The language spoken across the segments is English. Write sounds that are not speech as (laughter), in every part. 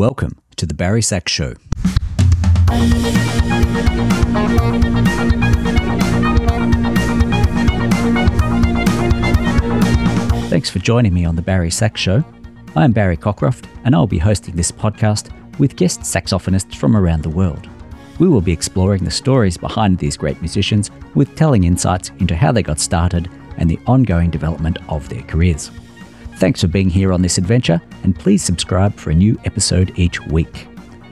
Welcome to the Barry Sax Show. Thanks for joining me on the Barry Sax Show. I'm Barry Cockcroft, and I'll be hosting this podcast with guest saxophonists from around the world. We will be exploring the stories behind these great musicians with telling insights into how they got started and the ongoing development of their careers. Thanks for being here on this adventure, and please subscribe for a new episode each week.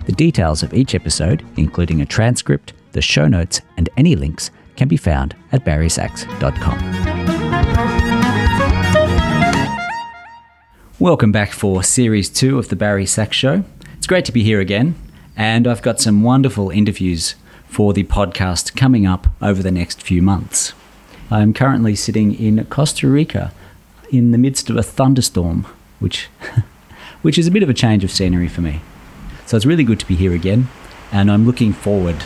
The details of each episode, including a transcript, the show notes, and any links, can be found at barrysax.com. Welcome back for series two of the Barry Sax Show. It's great to be here again, and I've got some wonderful interviews for the podcast coming up over the next few months. I'm currently sitting in Costa Rica in the midst of a thunderstorm, which, (laughs) which is a bit of a change of scenery for me. So it's really good to be here again, and I'm looking forward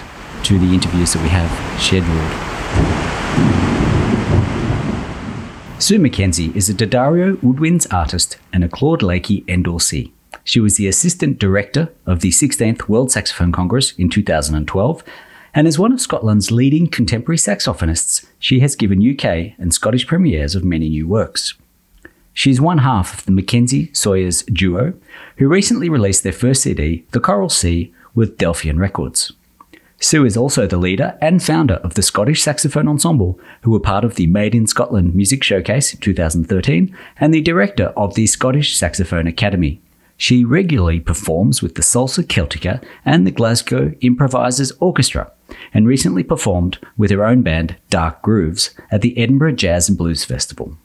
to the interviews that we have scheduled. Sue McKenzie is a D'Addario Woodwinds artist and a Claude Lakey endorsee. She was the assistant director of the 16th World Saxophone Congress in 2012 and as one of Scotland's leading contemporary saxophonists, she has given UK and Scottish premieres of many new works. She's one half of the McKenzie Sawyers duo, who recently released their first CD, The Coral Sea, with Delphian Records. Sue is also the leader and founder of the Scottish Saxophone Ensemble, who were part of the Made in Scotland Music Showcase in 2013, and the director of the Scottish Saxophone Academy. She regularly performs with the Salsa Celtica and the Glasgow Improvisers Orchestra, and recently performed with her own band, Dark Grooves, at the Edinburgh Jazz and Blues Festival.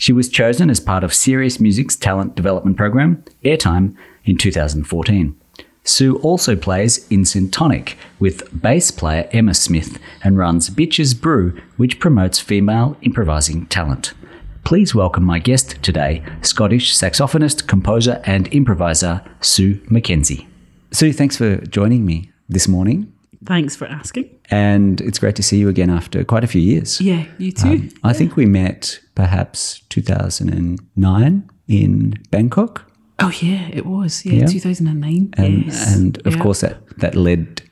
She was chosen as part of Serious Music's talent development program, Airtime, in 2014. Sue also plays in Syntonic with bass player Emma Smith and runs Bitches Brew, which promotes female improvising talent. Please welcome my guest today, Scottish saxophonist, composer, and improviser Sue McKenzie. Sue, thanks for joining me this morning. Thanks for asking. And it's great to see you again after quite a few years. Yeah, you too. Um, I think we met perhaps 2009 in Bangkok. Oh yeah, it was. Yeah, yeah. 2009. And, yes. and of yeah. course that that led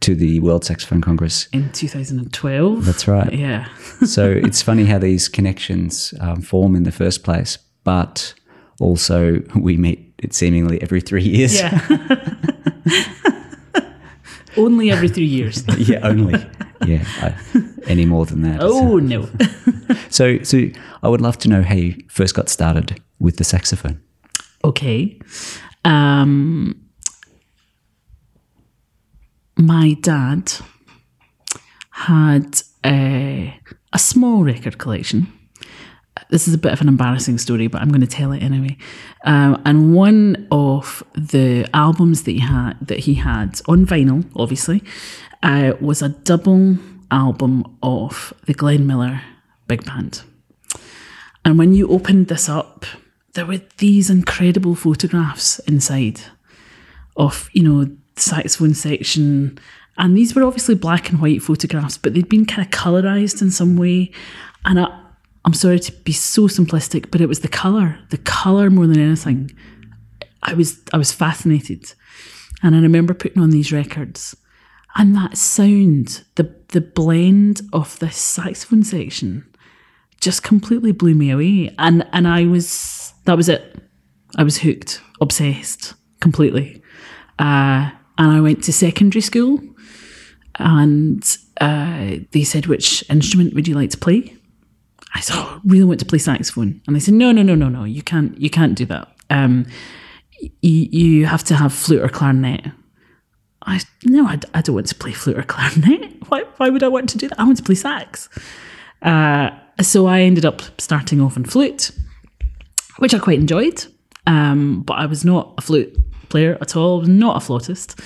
to the World Saxophone Congress in 2012. That's right. Yeah. (laughs) so it's funny how these connections um, form in the first place, but also we meet it seemingly every three years. Yeah. (laughs) (laughs) only every three years. (laughs) yeah, only. Yeah, I, any more than that. Oh no. (laughs) so, so I would love to know how you first got started with the saxophone okay. Um, my dad had a, a small record collection. This is a bit of an embarrassing story, but I'm going to tell it anyway. Um, and one of the albums that he had that he had on vinyl, obviously, uh, was a double album of the Glenn Miller Big Band. And when you opened this up, there were these incredible photographs inside of, you know, saxophone section. And these were obviously black and white photographs, but they'd been kind of colorized in some way. And I, I'm sorry to be so simplistic, but it was the color, the color more than anything. I was I was fascinated, and I remember putting on these records, and that sound, the the blend of the saxophone section, just completely blew me away. And and I was that was it. I was hooked, obsessed completely. Uh, and I went to secondary school and uh, they said, Which instrument would you like to play? I said, oh, really want to play saxophone. And they said, No, no, no, no, no, you can't, you can't do that. Um, y- you have to have flute or clarinet. I no, I, I, don't want to play flute or clarinet. (laughs) Why, why would I want to do that? I want to play sax. Uh, so I ended up starting off on flute which I quite enjoyed. Um, but I was not a flute player at all, not a flautist.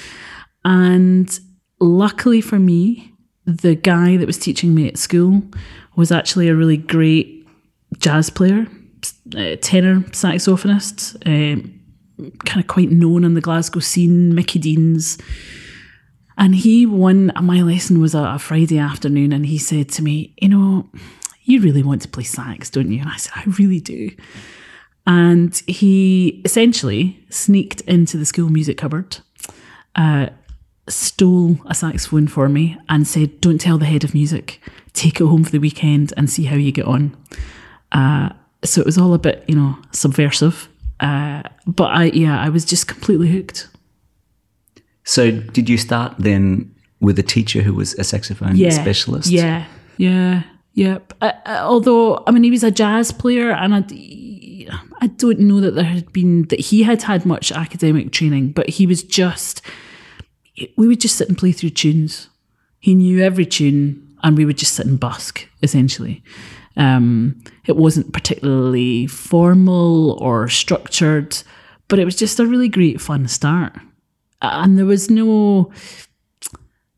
And luckily for me, the guy that was teaching me at school was actually a really great jazz player, uh, tenor saxophonist, uh, kind of quite known in the Glasgow scene, Mickey Deans. And he, one, my lesson was a, a Friday afternoon, and he said to me, You know, you really want to play sax, don't you? And I said, I really do. And he essentially sneaked into the school music cupboard, uh, stole a saxophone for me, and said, Don't tell the head of music. Take it home for the weekend and see how you get on. Uh, so it was all a bit, you know, subversive. Uh, but I, yeah, I was just completely hooked. So did you start then with a teacher who was a saxophone Yeah, specialist? Yeah, yeah, yeah. Uh, uh, although, I mean, he was a jazz player, and I, I don't know that there had been that he had had much academic training, but he was just. We would just sit and play through tunes. He knew every tune, and we would just sit and busk essentially. Um, it wasn't particularly formal or structured, but it was just a really great fun start. And there was no,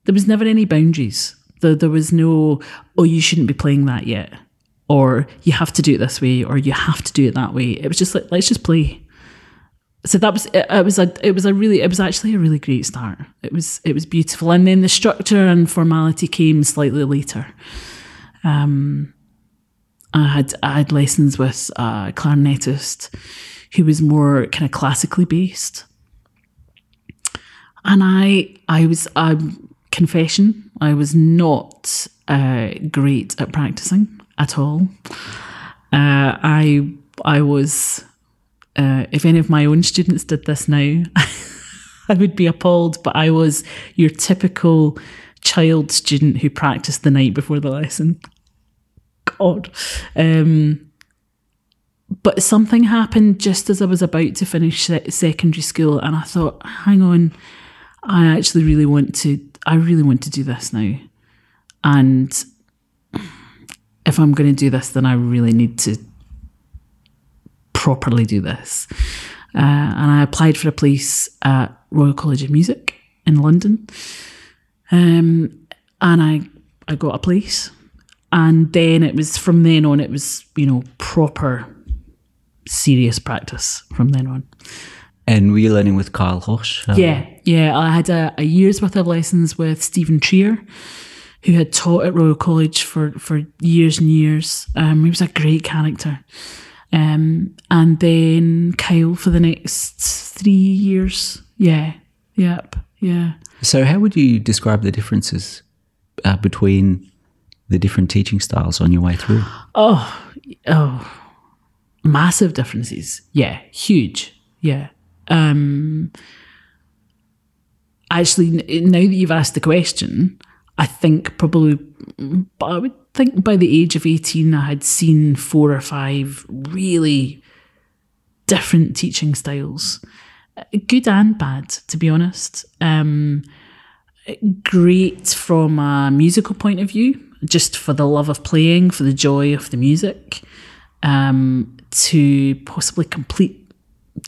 there was never any boundaries. There, there was no, oh, you shouldn't be playing that yet, or you have to do it this way, or you have to do it that way. It was just like, let's just play. So that was it, it was a it was a really it was actually a really great start. It was it was beautiful, and then the structure and formality came slightly later. Um, I had I had lessons with a clarinetist who was more kind of classically based, and I I was um, confession I was not uh, great at practicing at all. Uh, I I was uh, if any of my own students did this now, (laughs) I would be appalled. But I was your typical child student who practiced the night before the lesson. God. Um, but something happened just as I was about to finish secondary school, and I thought, hang on, I actually really want to. I really want to do this now, and if I'm going to do this, then I really need to properly do this. Uh, and I applied for a place at Royal College of Music in London, um, and I I got a place, and then it was from then on it was you know proper serious practice from then on. And were you learning with Kyle Horch? Um, Yeah, yeah. I had a, a year's worth of lessons with Stephen Trier, who had taught at Royal College for, for years and years. Um, he was a great character. Um, and then Kyle for the next three years. Yeah, yep, yeah. So how would you describe the differences uh, between the different teaching styles on your way through? Oh, oh, massive differences. Yeah, huge. Yeah. Um, actually, now that you've asked the question, I think probably, but I would think by the age of 18, I had seen four or five really different teaching styles, good and bad, to be honest. Um, great from a musical point of view, just for the love of playing, for the joy of the music, um, to possibly complete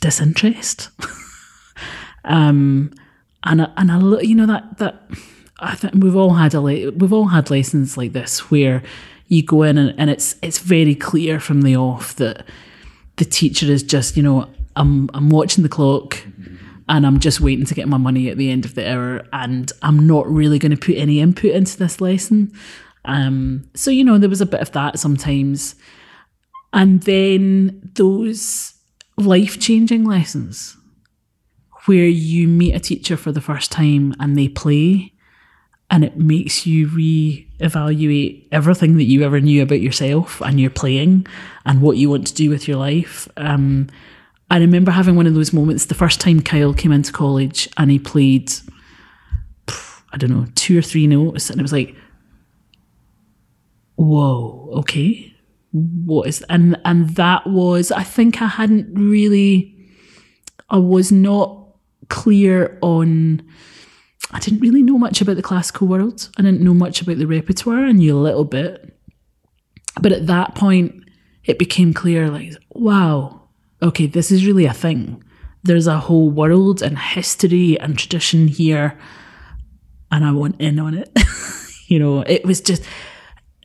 disinterest. (laughs) um, and a, and a, you know that that I think we've all had a we've all had lessons like this where you go in and, and it's it's very clear from the off that the teacher is just you know I'm I'm watching the clock and I'm just waiting to get my money at the end of the hour and I'm not really going to put any input into this lesson. Um, so you know there was a bit of that sometimes, and then those life changing lessons where you meet a teacher for the first time and they play and it makes you re-evaluate everything that you ever knew about yourself and your playing and what you want to do with your life. Um, I remember having one of those moments the first time Kyle came into college and he played, I don't know, two or three notes, and it was like, whoa, okay, what is and and that was I think I hadn't really, I was not clear on. I didn't really know much about the classical world. I didn't know much about the repertoire. I knew a little bit. But at that point, it became clear like, wow, okay, this is really a thing. There's a whole world and history and tradition here, and I want in on it. (laughs) you know, it was just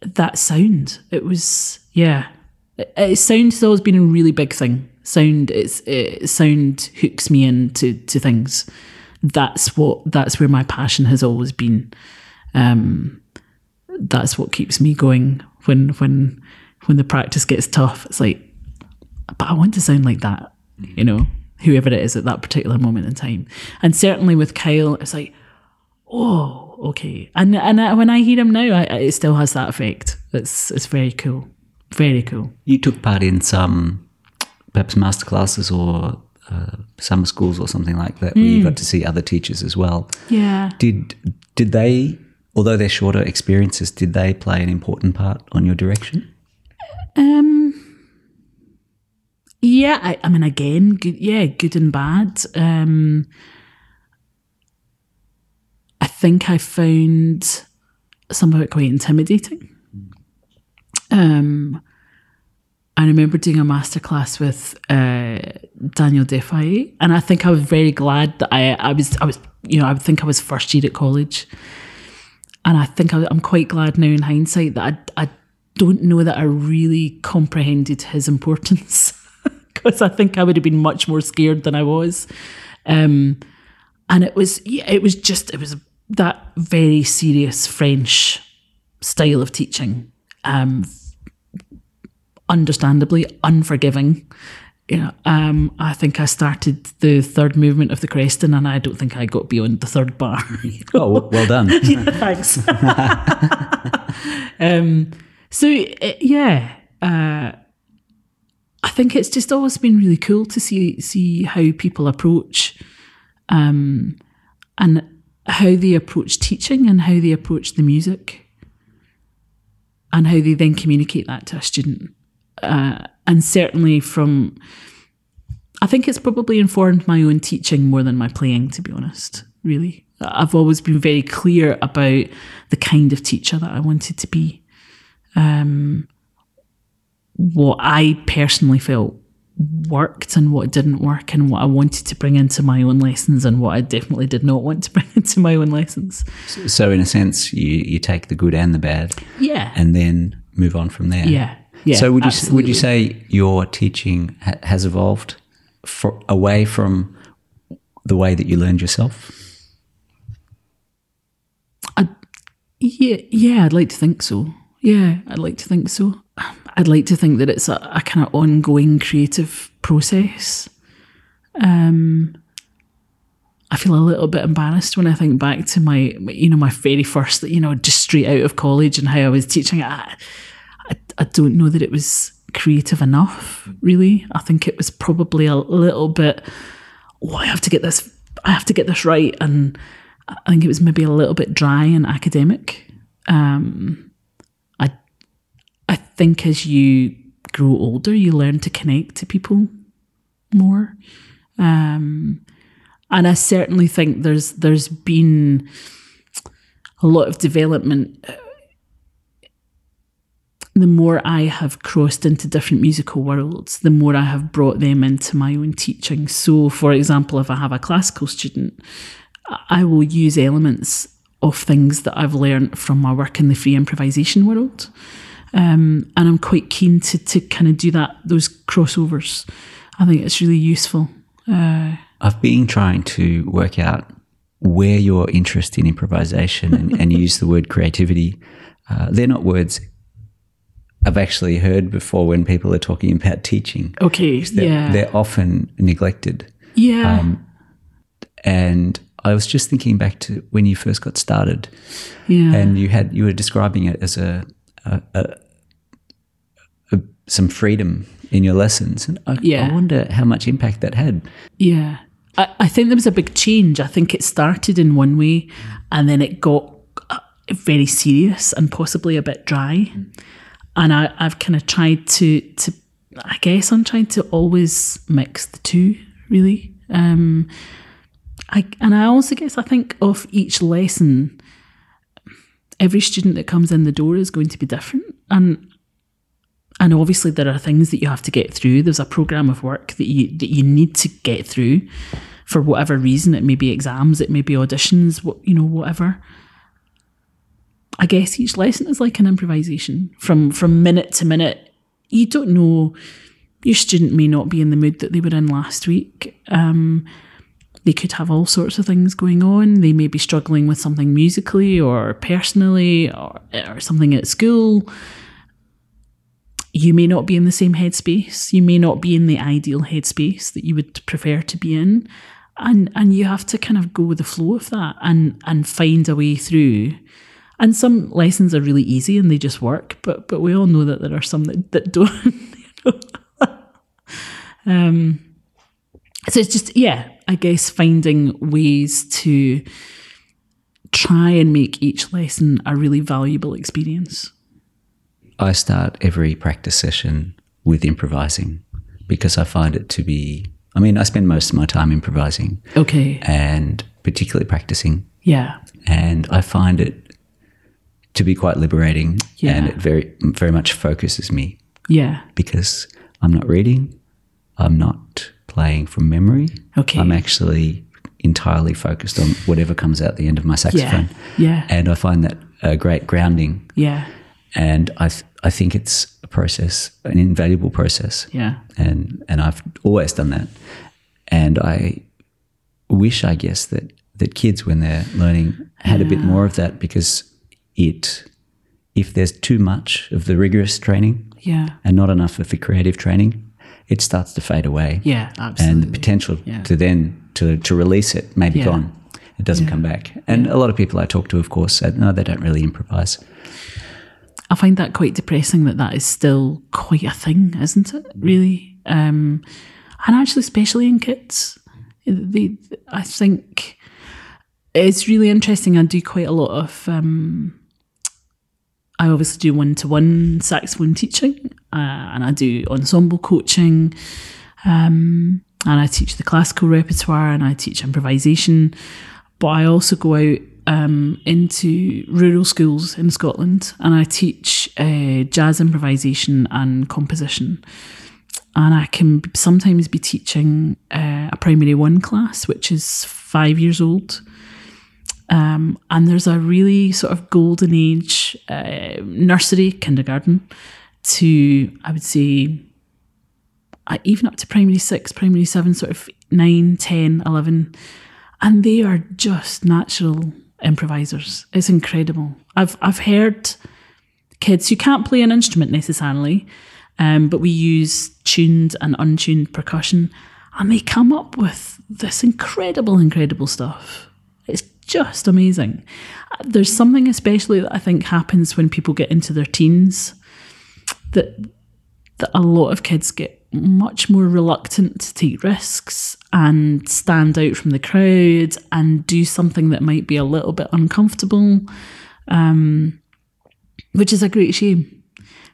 that sound. It was, yeah. It, it, has always been a really big thing. Sound, it's it, sound hooks me into to things that's what that's where my passion has always been. Um, that's what keeps me going when when when the practice gets tough. It's like but I want to sound like that, you know, whoever it is at that particular moment in time. And certainly with Kyle, it's like, oh, okay. And and I, when I hear him now, I, it still has that effect. It's it's very cool, very cool. You took part in some perhaps masterclasses or uh, summer schools or something like that, where you got to see other teachers as well. Yeah. Did did they, although they're shorter experiences, did they play an important part on your direction? Um. Yeah, I, I mean, again, good, yeah, good and bad. Um, I think I found some of it quite intimidating. Um, I remember doing a masterclass with uh, Daniel Deffayet, and I think I was very glad that I, I was, I was, you know, I think I was first year at college, and I think I, I'm quite glad now in hindsight that I, I don't know that I really comprehended his importance (laughs) because I think I would have been much more scared than I was. Um, and it was, yeah, it was just, it was that very serious French style of teaching. Um, understandably unforgiving. You know, um, I think I started the third movement of the Creston, and I don't think I got beyond the third bar. you (laughs) know? Oh, well done. (laughs) yeah, thanks. (laughs) um, so uh, yeah, uh, I think it's just always been really cool to see see how people approach, um, and how they approach teaching and how they approach the music, and how they then communicate that to a student. Uh, and certainly from, I think it's probably informed my own teaching more than my playing. To be honest, really, I've always been very clear about the kind of teacher that I wanted to be. Um, what I personally felt worked and what didn't work, and what I wanted to bring into my own lessons, and what I definitely did not want to (laughs) bring into my own lessons. So, in a sense, you, you take the good and the bad, Yeah, and then move on from there. yeah, yeah. so, would you would you say your teaching ha- has evolved for, away from the way that you learned yourself? Yeah, yeah, I'd like to think so. Yeah, I'd like to think so. I'd like to think that it's a, a kind of ongoing creative process. Um, I feel a little bit embarrassed when I think back to my, you know, my very first, you know, just straight out of college and how I was teaching. I, I, I don't know that it was creative enough. Really, I think it was probably a little bit. Oh, I have to get this. I have to get this right, and I think it was maybe a little bit dry and academic. Um, I, I think as you grow older, you learn to connect to people more. Um, and I certainly think there's there's been a lot of development. The more I have crossed into different musical worlds, the more I have brought them into my own teaching. So, for example, if I have a classical student, I will use elements of things that I've learned from my work in the free improvisation world. Um, and I'm quite keen to, to kind of do that, those crossovers. I think it's really useful. Uh, I've been trying to work out where your interest in improvisation and, and use the word creativity. Uh, they're not words I've actually heard before when people are talking about teaching. okay, They're, yeah. they're often neglected. yeah. Um, and I was just thinking back to when you first got started, yeah. and you had you were describing it as a, a, a, a some freedom in your lessons, and I, Yeah. I wonder how much impact that had. Yeah. I, I think there was a big change. I think it started in one way and then it got uh, very serious and possibly a bit dry. And I, I've kind of tried to, to, I guess I'm trying to always mix the two, really. Um, I, and I also guess I think of each lesson, every student that comes in the door is going to be different. And and obviously there are things that you have to get through there's a program of work that you that you need to get through for whatever reason it may be exams it may be auditions what you know whatever i guess each lesson is like an improvisation from from minute to minute you don't know your student may not be in the mood that they were in last week um, they could have all sorts of things going on they may be struggling with something musically or personally or, or something at school you may not be in the same headspace. You may not be in the ideal headspace that you would prefer to be in. And and you have to kind of go with the flow of that and and find a way through. And some lessons are really easy and they just work, but but we all know that there are some that, that (laughs) don't. You know? um so it's just yeah, I guess finding ways to try and make each lesson a really valuable experience. I start every practice session with improvising because I find it to be, I mean, I spend most of my time improvising Okay. and particularly practicing. Yeah. And I find it to be quite liberating Yeah. and it very, very much focuses me Yeah. because I'm not reading, I'm not playing from memory. Okay. I'm actually entirely focused on whatever comes out the end of my saxophone. Yeah. And I find that a great grounding. Yeah. And I, th- I think it's a process, an invaluable process. Yeah. And, and I've always done that. And I wish, I guess, that, that kids, when they're learning, had a bit more of that because it, if there's too much of the rigorous training Yeah. and not enough of the creative training, it starts to fade away. Yeah. Absolutely. And the potential Yeah. to then to, to release it may be Yeah. gone. It doesn't come back. And a lot of people I talk to, of course, said, no, they don't really improvise. I find that quite depressing that that is still quite a thing, isn't it? Really, um, and actually, especially in kids, they, I think it's really interesting. I do quite a lot of. Um, I obviously do one to one saxophone teaching, uh, and I do ensemble coaching, um, and I teach the classical repertoire, and I teach improvisation. But I also go out um, into rural schools in Scotland and I teach uh, jazz improvisation and composition. And I can sometimes be teaching uh, a primary one class, which is five years old. Um, and there's a really sort of golden age uh, nursery, kindergarten, to, I would say, uh, even up to primary six, primary seven, sort of nine, ten, eleven, and they are just natural improvisers. It's incredible. I've I've heard kids who can't play an instrument necessarily, um, but we use tuned and untuned percussion, and they come up with this incredible, incredible stuff. Just amazing. There's something especially that I think happens when people get into their teens that that a lot of kids get much more reluctant to take risks and stand out from the crowd and do something that might be a little bit uncomfortable, um, which is a great shame.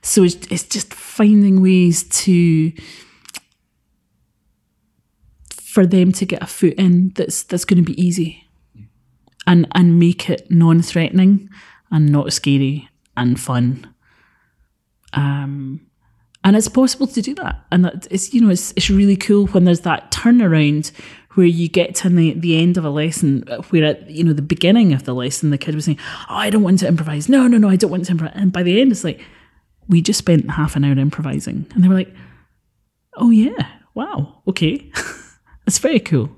So it's, it's just finding ways to for them to get a foot in that's that's going to be easy and and make it non-threatening and not scary and fun. Um, and it's possible to do that. And it's you know it's, it's really cool when there's that turnaround where you get to the, the end of a lesson where at you know the beginning of the lesson the kid was saying oh i don't want to improvise. No no no i don't want to improvise. And by the end it's like we just spent half an hour improvising. And they were like oh yeah. Wow. Okay. (laughs) That's very cool.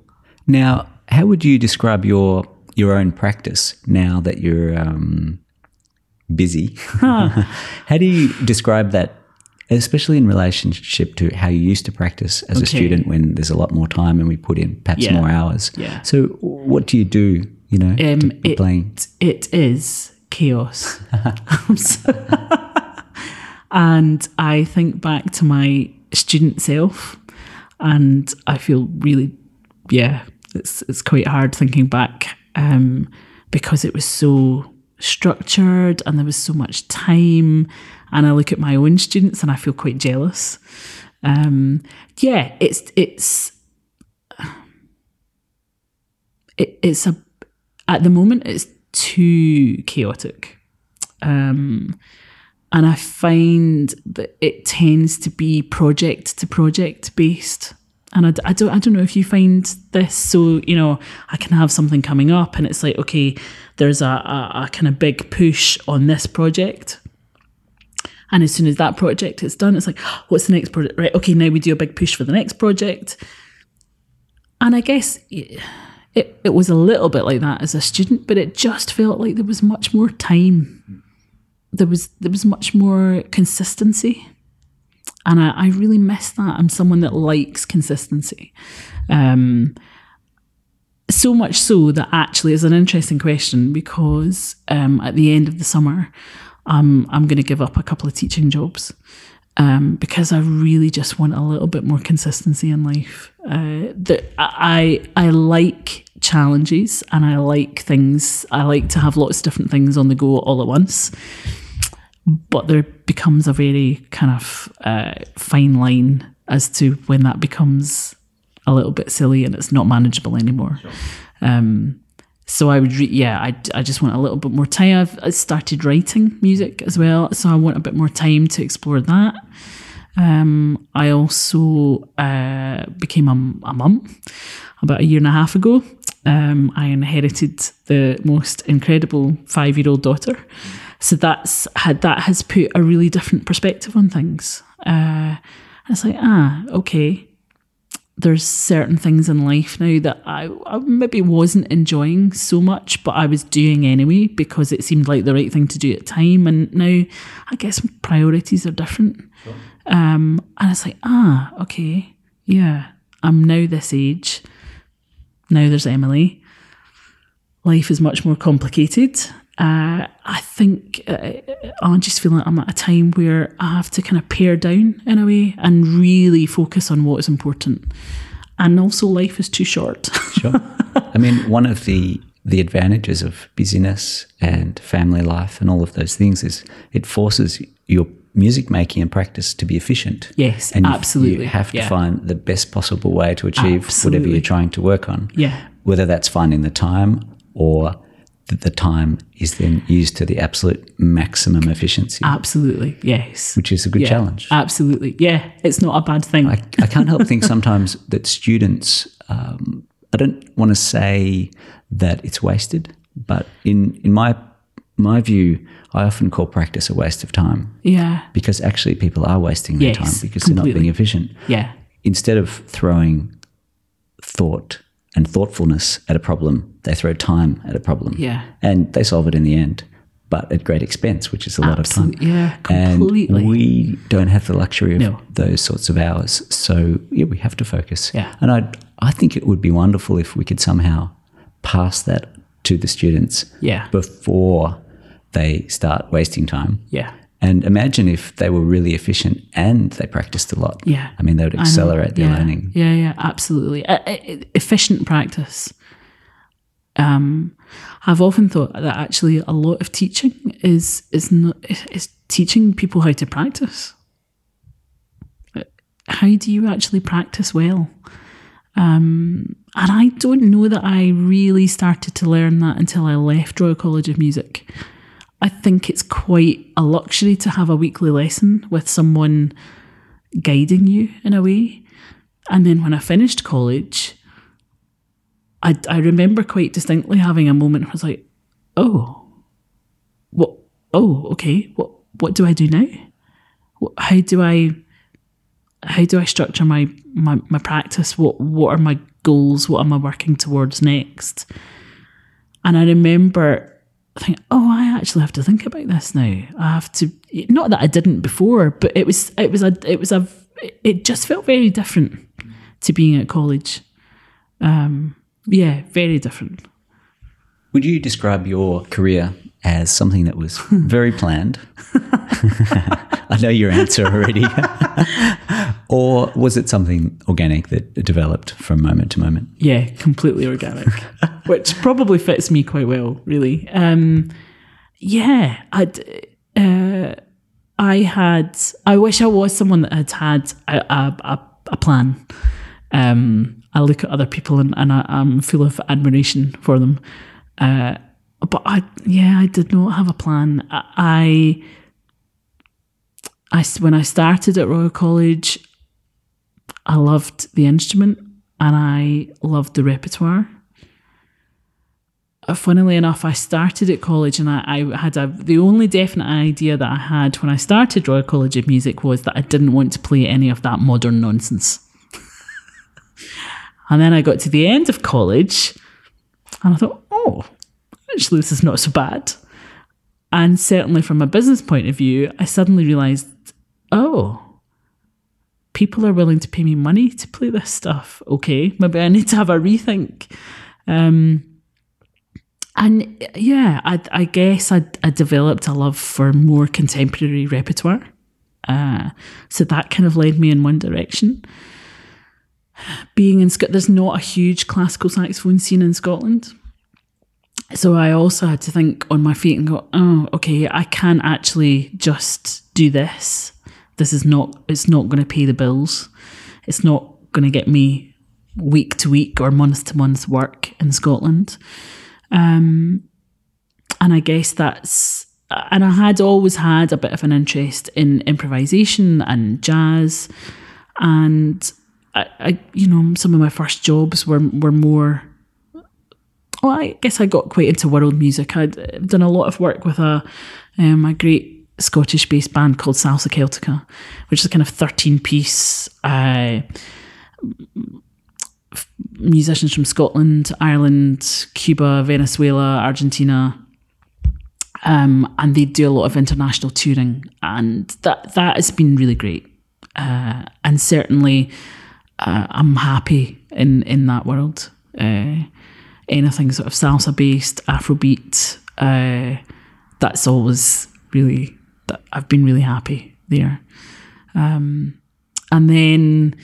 Now, how would you describe your your own practice now that you're um, busy? (laughs) how do you describe that, especially in relationship to how you used to practice as a student when there's a lot more time and we put in perhaps Yeah. more hours? Yeah. So, what do you do? You know, Um, it- playing. it is chaos. (laughs) And I think back to my student self, and I feel really, yeah, it's it's quite hard thinking back um, because it was so structured and there was so much time. And I look at my own students and I feel quite jealous. Um, yeah, it's it's it, it's a at the moment it's too chaotic um and i find that it tends to be project to project based and I, I don't I don't know if you find this so you know I can have something coming up and it's like okay there's a, a, a kind of big push on this project. And as soon as that project is done it's like oh, what's the next project? Right okay now we do a big push for the next project. And I guess it, it was a little bit like that as a student, but it just felt like there was much more time. There was there was much more consistency And I, I really miss that. I'm someone that likes consistency. Um, so much so that actually is an interesting question because um, at the end of the summer, I'm I'm going to give up a couple of teaching jobs um, because I really just want a little bit more consistency in life. Uh, that I I like challenges and I like things. I like to have lots of different things on the go all at once. But there becomes a very kind of uh, fine line as to when that becomes a little bit silly and it's not manageable anymore. Sure. Um, so I would, re- yeah, I, I just want a little bit more time. I've I started writing music as well, so I want a bit more time to explore that. Um, I also uh, became a, a mum about a year and a half ago. Um, I inherited the most incredible five-year-old daughter, so that's had that has put a really different perspective on things. Uh, it's like ah, okay, there's certain things in life now that I, I, maybe wasn't enjoying so much, but I was doing anyway because it seemed like the right thing to do at the time. And now I guess priorities are different. Sure. Um, and it's like, ah, okay, yeah, I'm now this age. Now there's Emily. Life is much more complicated. Uh, I think uh, I just feel like I'm at a time where I have to kind of pare down in a way and really focus on what is important. And also, life is too short. (laughs) sure. I mean, one of the the advantages of busyness and family life and all of those things is it forces your music making and practice to be efficient. Yes, and absolutely. You have to yeah. find the best possible way to achieve absolutely. whatever you're trying to work on. Yeah. Whether that's finding the time or that the time is then used to the absolute maximum efficiency. Absolutely, yes. Which is a good yeah, challenge. Absolutely, yeah. It's not a bad thing. I, I (laughs) can't help think sometimes that students, um, I don't want to say that it's wasted, but in, in my my view, I often call practice a waste of time. Yeah. Because actually people are wasting their yes, time because completely. they're not being efficient. Yeah. Instead of throwing thought and thoughtfulness at a problem, they throw time at a problem. Yeah. And they solve it in the end, but at great expense, which is a lot of time. Yeah, completely. And we don't have the luxury of no. those sorts of hours. So, yeah, we have to focus. Yeah. And I I think it would be wonderful if we could somehow pass that to the students yeah. before they start wasting time. Yeah. And imagine if they were really efficient and they practiced a lot. Yeah. I mean, they would accelerate their yeah. learning. Yeah, yeah, absolutely. Uh, efficient practice. Um, I've often thought that actually a lot of teaching is is not is teaching people how to practice. Uh, how do you actually practice well? Um, and I don't know that I really started to learn that until I left Royal College of Music. I think it's quite a luxury to have a weekly lesson with someone guiding you in a way. And then when I finished college, I, I remember quite distinctly having a moment where I was like, oh, what? Oh, okay. What what do I do now? How do I how do I structure my, my, my practice? What what are my goals? What am I working towards next? And I remember I think, oh, I actually have to think about this now. I have to. Not that I didn't before, but it was it was a it was a it just felt very different to being at college. Um, yeah, very different. Would you describe your career as something that was (laughs) very planned? (laughs) (laughs) I know your answer already. or was it something organic that developed from moment to moment? Yeah, completely organic, which probably fits me quite well, really. Um, yeah, I'd, uh, I had, I wish I was someone that had had a, a, a plan. Um, I look at other people and, and I, am full of admiration for them. Uh, but I, yeah, I did not have a plan. I, I, when I started at Royal College, I loved the instrument and I loved the repertoire. Uh, funnily enough, I started at college and I, I had a, the only definite idea that I had when I started Royal College of Music was that I didn't want to play any of that modern nonsense. (laughs) and then I got to the end of college and I thought, oh, actually, this is not so bad. And certainly from a business point of view, I suddenly realized, oh, people are willing to pay me money to play this stuff, okay, maybe I need to have a rethink. Um, and yeah, I, I guess I, I developed a love for more contemporary repertoire. Uh, so that kind of led me in one direction. Being in Scotland, there's not a huge classical saxophone scene in Scotland. So I also had to think on my feet and go, oh, okay, I can't actually just do this. This is not, it's not going to pay the bills. It's not going to get me week to week or month to month work in Scotland. Um, and I guess that's, and I had always had a bit of an interest in improvisation and jazz. And I, I you know, some of my first jobs were, were more, well, I guess I got quite into world music. I'd done a lot of work with a, um, a great Scottish based band called Salsa Celtica, which is a kind of 13 piece uh, musicians from Scotland, Ireland, Cuba, Venezuela, Argentina. Um, and they do a lot of international touring, and that that has been really great. Uh, and certainly, uh, I'm happy in in that world. Uh, anything sort of salsa based, Afrobeat, uh, that's always really that I've been really happy there. Um, and then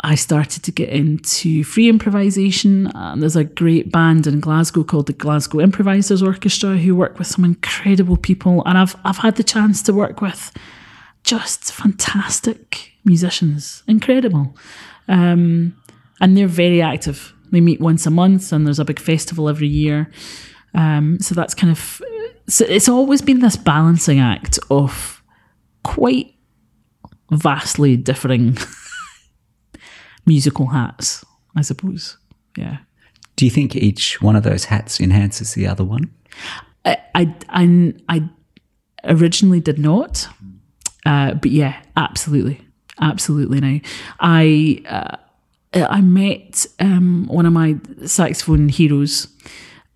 I started to get into free improvisation. And there's a great band in Glasgow called the Glasgow Improvisers Orchestra who work with some incredible people. And I've, I've had the chance to work with just fantastic musicians, incredible. Um, and they're very active. They meet once a month and there's a big festival every year. Um, so that's kind of, so it's always been this balancing act of quite vastly differing (laughs) musical hats, I suppose. Yeah. Do you think each one of those hats enhances the other one? I I I, I originally did not, uh, but yeah, absolutely, absolutely. Now, I uh, I met um, one of my saxophone heroes,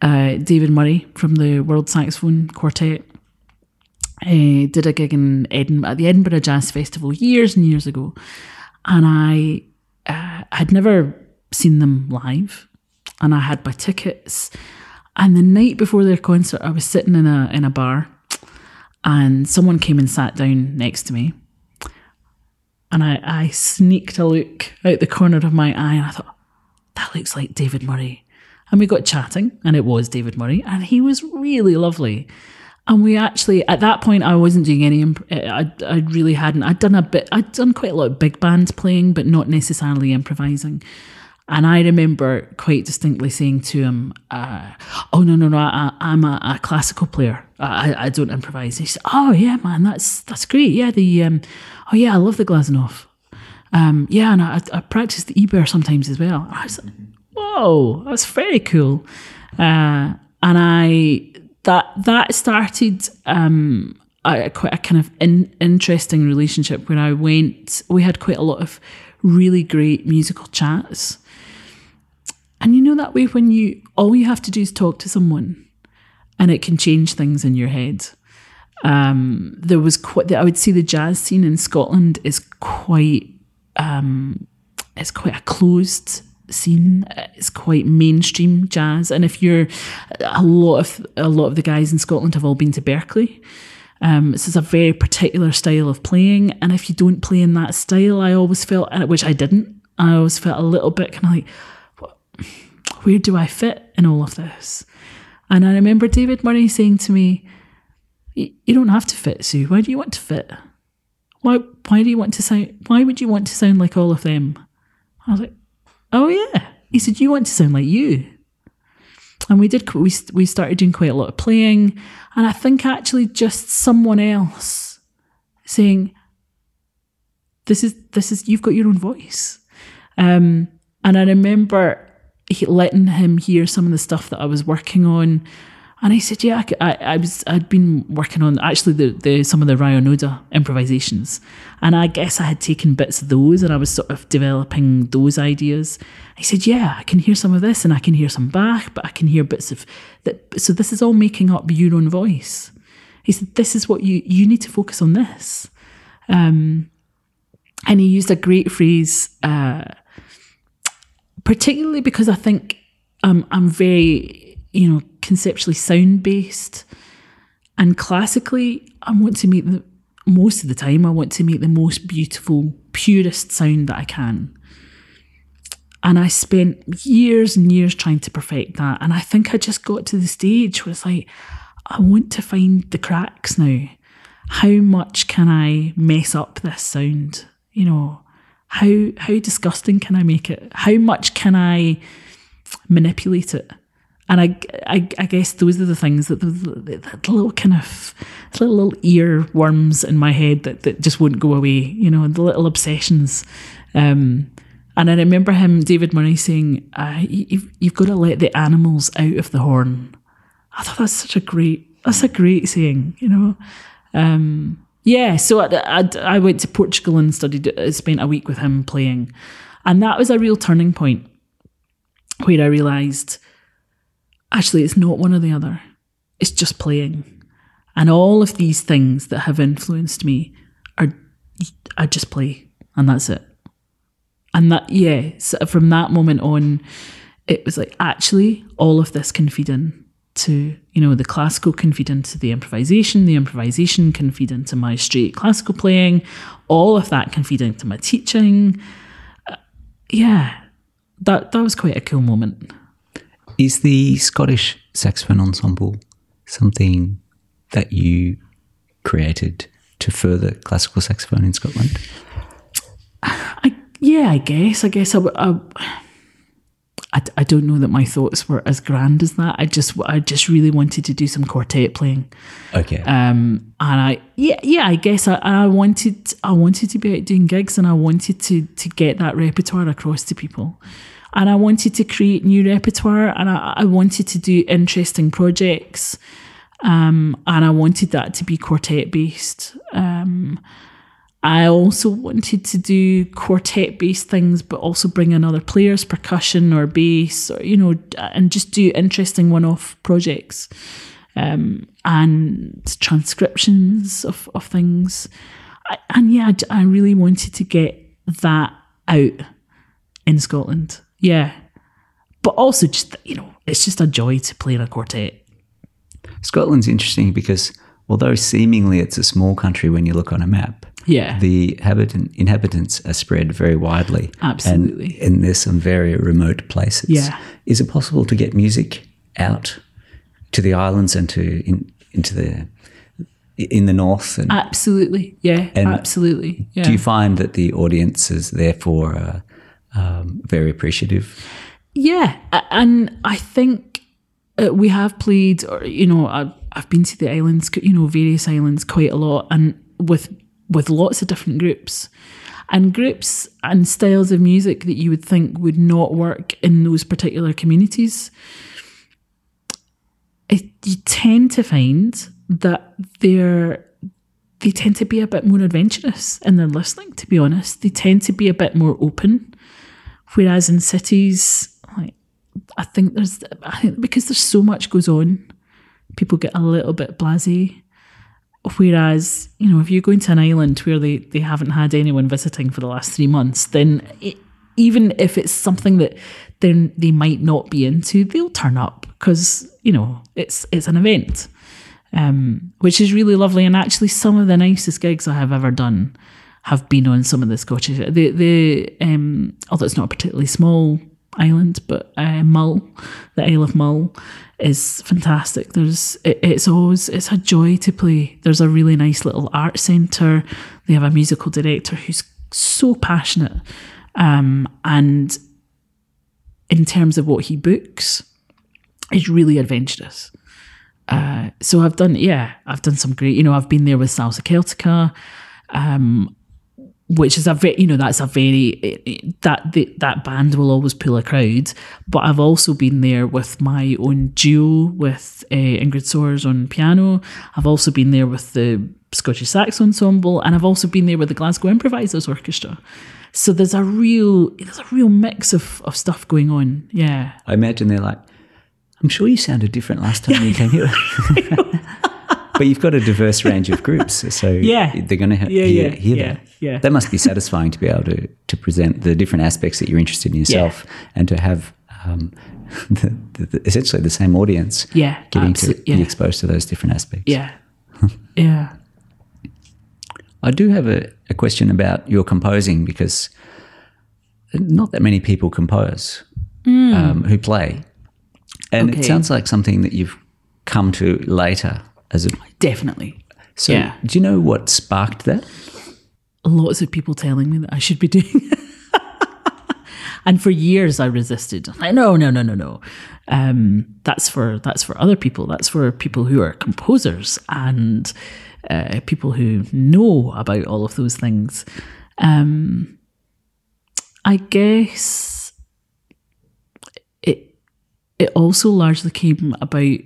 uh, David Murray from the World Saxophone Quartet. Uh, did a gig in Edinburgh at the Edinburgh Jazz Festival years and years ago, and I uh, I'd never seen them live, and I had my tickets. And the night before their concert, I was sitting in a in a bar, and someone came and sat down next to me. And I, I sneaked a look out the corner of my eye, and I thought, that looks like David Murray. And we got chatting, and it was David Murray, and he was really lovely. And we actually, at that point, I wasn't doing any, imp- I, I really hadn't. I'd done a bit, I'd done quite a lot of big band playing, but not necessarily improvising. And I remember quite distinctly saying to him, uh, "Oh no, no, no! I, am a, a, classical player. I, I don't improvise." He said, "Oh yeah, man, that's that's great. Yeah, the um, oh yeah, I love the Glazunov. Um, yeah, and I, I practice the Ibert sometimes as well." I was like, "Whoa, that's very cool." Uh, and I that that started um, a, quite a kind of in, interesting relationship where I went. We had quite a lot of really great musical chats, and you know that way when you all you have to do is talk to someone, and it can change things in your head. Um, there was quite. I would say the jazz scene in Scotland is quite. Um, it's quite a closed scene. It's quite mainstream jazz, and if you're a lot of a lot of the guys in Scotland have all been to Berklee Um, this is a very particular style of playing, and if you don't play in that style, I always felt, which I didn't, I always felt a little bit kind of like, where do I fit in all of this? And I remember David Murray saying to me, "You don't have to fit, Sue. Why do you want to fit? Why? Why do you want to sound? Why would you want to sound like all of them?" I was like, Oh yeah. He said, "You want to sound like you." And we did. We we started doing quite a lot of playing, and I think actually just someone else saying, "This is this is you've got your own voice." Um, and I remember letting him hear some of the stuff that I was working on, and I said, "Yeah, I, I, was. I'd been working on actually the, the some of the Ryo Noda improvisations, and I guess I had taken bits of those, and I was sort of developing those ideas." I said, "Yeah, I can hear some of this, and I can hear some Bach, but I can hear bits of that. So this is all making up your own voice." He said, "This is what you you need to focus on this." Um, and he used a great phrase, uh, particularly because I think um, I'm very, you know, conceptually sound based, and classically, I want to make the most of the time. I want to make the most beautiful, purest sound that I can. And I spent years and years trying to perfect that. And I think I just got to the stage where it's like, I want to find the cracks now. How much can I mess up this sound? You know, how how disgusting can I make it? How much can I manipulate it? And I, I, I guess those are the things that the, the, little kind of little, little ear worms in my head that, that just won't go away. You know, the little obsessions. Um, and I remember him, David Murray, saying, uh, you've, you've got to let the animals out of the horn. I thought that's such a great, that's a great saying, you know. Um, yeah, so I, I, I, went to Portugal and studied, uh, spent a week with him playing. And that was a real turning point where I realised actually it's not one or the other, it's just playing. And all of these things that have influenced me are, I just play, and that's it. And that, yeah, so from that moment on, it was like, actually, all of this can feed in to, you know, the classical can feed into the improvisation, the improvisation can feed into my straight classical playing, all of that can feed into my teaching. Uh, yeah, that, that was quite a cool moment. Is the Scottish Saxophone Ensemble something that you created to further classical saxophone in Scotland? I yeah, I guess. I guess I, I, I, I don't know that my thoughts were as grand as that. I just I just really wanted to do some quartet playing. Okay. Um, and I yeah yeah I guess I, I wanted I wanted to be out doing gigs and I wanted to to get that repertoire across to people. And I wanted to create new repertoire and I, I wanted to do interesting projects. Um, and I wanted that to be quartet based. Um, I also wanted to do quartet based things, but also bring in other players, percussion or bass, or, you know, and just do interesting one off projects um, and transcriptions of, of things. I, and yeah, I really wanted to get that out in Scotland. Yeah. But also, just, you know, it's just a joy to play in a quartet. Scotland's interesting because although seemingly it's a small country when you look on a map, yeah. The habitant, inhabitants are spread very widely. Absolutely. And, and there's some very remote places. Yeah. Is it possible to get music out to the islands and to in, into the in the north? And, absolutely. Yeah. And absolutely. Yeah. Do you find that the audiences therefore uh, um, very appreciative? Yeah, and I think uh, we have played, or you know, I've, I've been to the islands, you know, various islands quite a lot, and with with lots of different groups and groups and styles of music that you would think would not work in those particular communities. It, you tend to find that they're they tend to be a bit more adventurous in their listening. To be honest, they tend to be a bit more open, whereas in cities, like I think there's I think because there's so much goes on, people get a little bit blasé Whereas, you know, if you're going to an island where they, they haven't had anyone visiting for the last three months, then it, even if it's something that then they might not be into, they'll turn up because you know it's it's an event, um, which is really lovely. And actually, some of the nicest gigs I have ever done have been on some of the Scottish. The the um, although it's not a particularly small island, but uh, Mull, the Isle of Mull, is fantastic. There's it, it's always it's a joy to play. There's a really nice little art centre. They have a musical director who's so passionate, um, and in terms of what he books, is really adventurous. Uh, so I've done, yeah, I've done some great. You know, I've been there with Salsa Celtica. Um, which is a very you know that's a very that the, that band will always pull a crowd. But i've also been there with my own duo with uh, ingrid soares on piano. I've also been there with the scottish sax ensemble and i've also been there with the glasgow improvisers orchestra. So there's a real there's a real mix of, of stuff going on yeah. I imagine they're like i'm sure you sounded different last time you came here. (laughs) (laughs) But you've got a diverse range of groups so yeah. they're going to yeah, hear, yeah, hear yeah. that Yeah. That must be satisfying to be able to to present the different aspects that you're interested in yourself, and to have um, (laughs) the, the, the, essentially the same audience. Yeah, getting to yeah. be exposed to those different aspects. Yeah. (laughs) yeah. I do have a, a question about your composing because not that many people compose um, who play, and Okay. it sounds like something that you've come to later as a. Definitely. So, Yeah. do you know what sparked that? Lots of people telling me that I should be doing (laughs) And for years I resisted. Like, no, no, no, no, no. Um, that's for that's for other people. That's for people who are composers and uh, people who know about all of those things. Um, I guess it it also largely came about,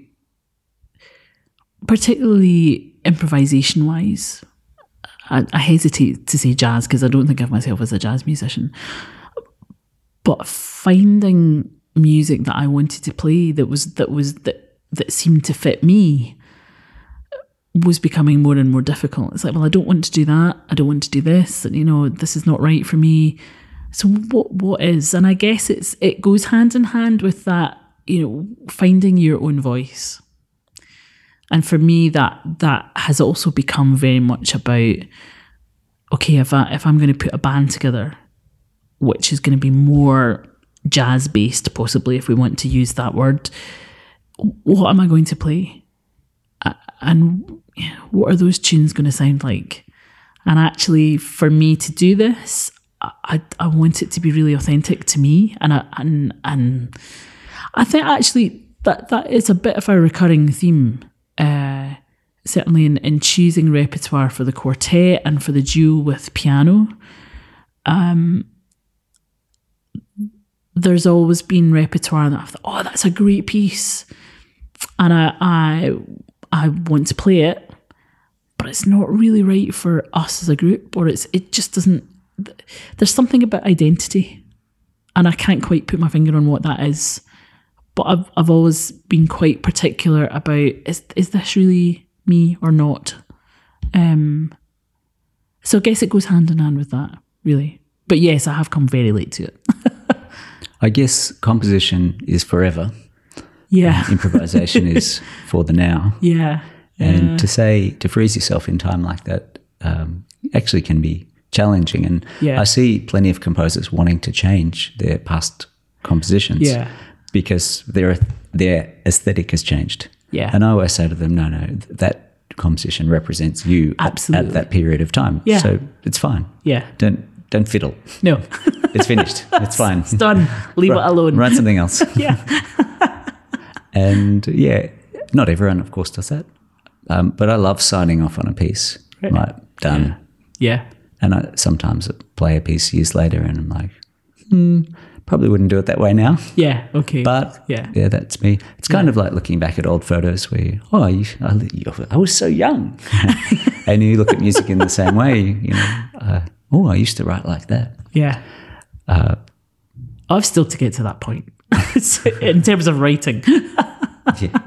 particularly improvisation wise. I, I hesitate to say jazz because I don't think of myself as a jazz musician. But finding music that I wanted to play that was that was that that seemed to fit me was becoming more and more difficult. It's like, well, I don't want to do that. I don't want to do this. And you know, this is not right for me. So what what is? And I guess it's it goes hand in hand with that, you know, finding your own voice. And for me, that that has also become very much about okay, if I if I'm going to put a band together, which is going to be more jazz based, possibly if we want to use that word, what am I going to play? And what are those tunes going to sound like? And actually, for me to do this, I, I, want it to be really authentic to me, and I, and and I think actually that that is a bit of a recurring theme. Uh, certainly in, in choosing repertoire for the quartet and for the duo with piano. Um, there's always been repertoire that I've thought, oh, that's a great piece, and I I I want to play it, but it's not really right for us as a group, or it's it just doesn't. There's something about identity, and I can't quite put my finger on what that is. But I've I've always been quite particular about is is this really me or not? Um. So I guess it goes hand in hand with that, really. But yes, I have come very late to it. (laughs) I guess composition is forever. Yeah, Improvisation (laughs) is for the now. yeah, And to say, to freeze yourself in time like that um, actually can be challenging. And Yeah. I see plenty of composers wanting to change their past compositions Yeah. Because their, their aesthetic has changed. Yeah. And I always say to them, no, no, that composition represents you at- Absolutely. at that period of time. Yeah. So it's fine. yeah. Don't, don't fiddle. No, (laughs) It's finished. it's (laughs) fine. it's done. Leave it alone. Write something else. (laughs) Yeah, And yeah, not everyone, of course, does that. Um, but I love signing off on a piece. Right. Right, done. yeah, And I sometimes play a piece years later and I'm like, hmm, probably wouldn't do it that way now. yeah. Okay, But yeah, yeah, that's me. It's kind of like looking back at old photos where, you, oh, you, I, you- I was so young. (laughs) (laughs) and you look at music in the same way, you know, uh, oh, I used to write like that. yeah. Uh, I've still to get to that point (laughs) in terms of writing. yeah.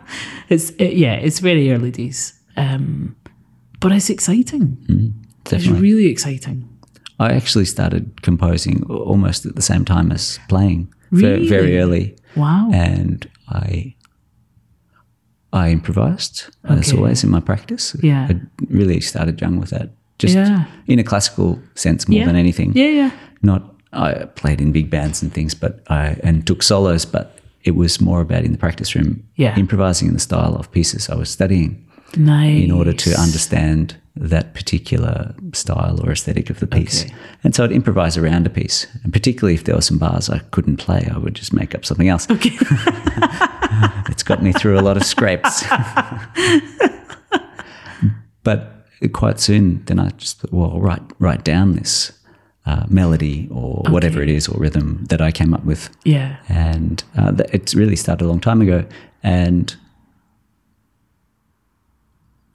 It's it, yeah, it's very early days, um, but it's exciting. It's really exciting. I actually started composing almost at the same time as playing, Really? very early. Wow. and I I improvised as always in my practice. Yeah. I really started young with that, just Yeah. in a classical sense more Yeah. than anything. yeah, yeah, Not I played in big bands and things, but I and took solos, but it was more about in the practice room, Yeah. improvising in the style of pieces I was studying nice. in order to understand that particular style or aesthetic of the piece. Okay. And so I'd improvise around a piece. And particularly if there were some bars I couldn't play, I would just make up something else. Okay. (laughs) It's got me through a lot of scrapes. (laughs) but quite soon, then I just thought, well, write write down this uh, melody or whatever it is or rhythm that I came up with, yeah, and uh, that, it's really started a long time ago. And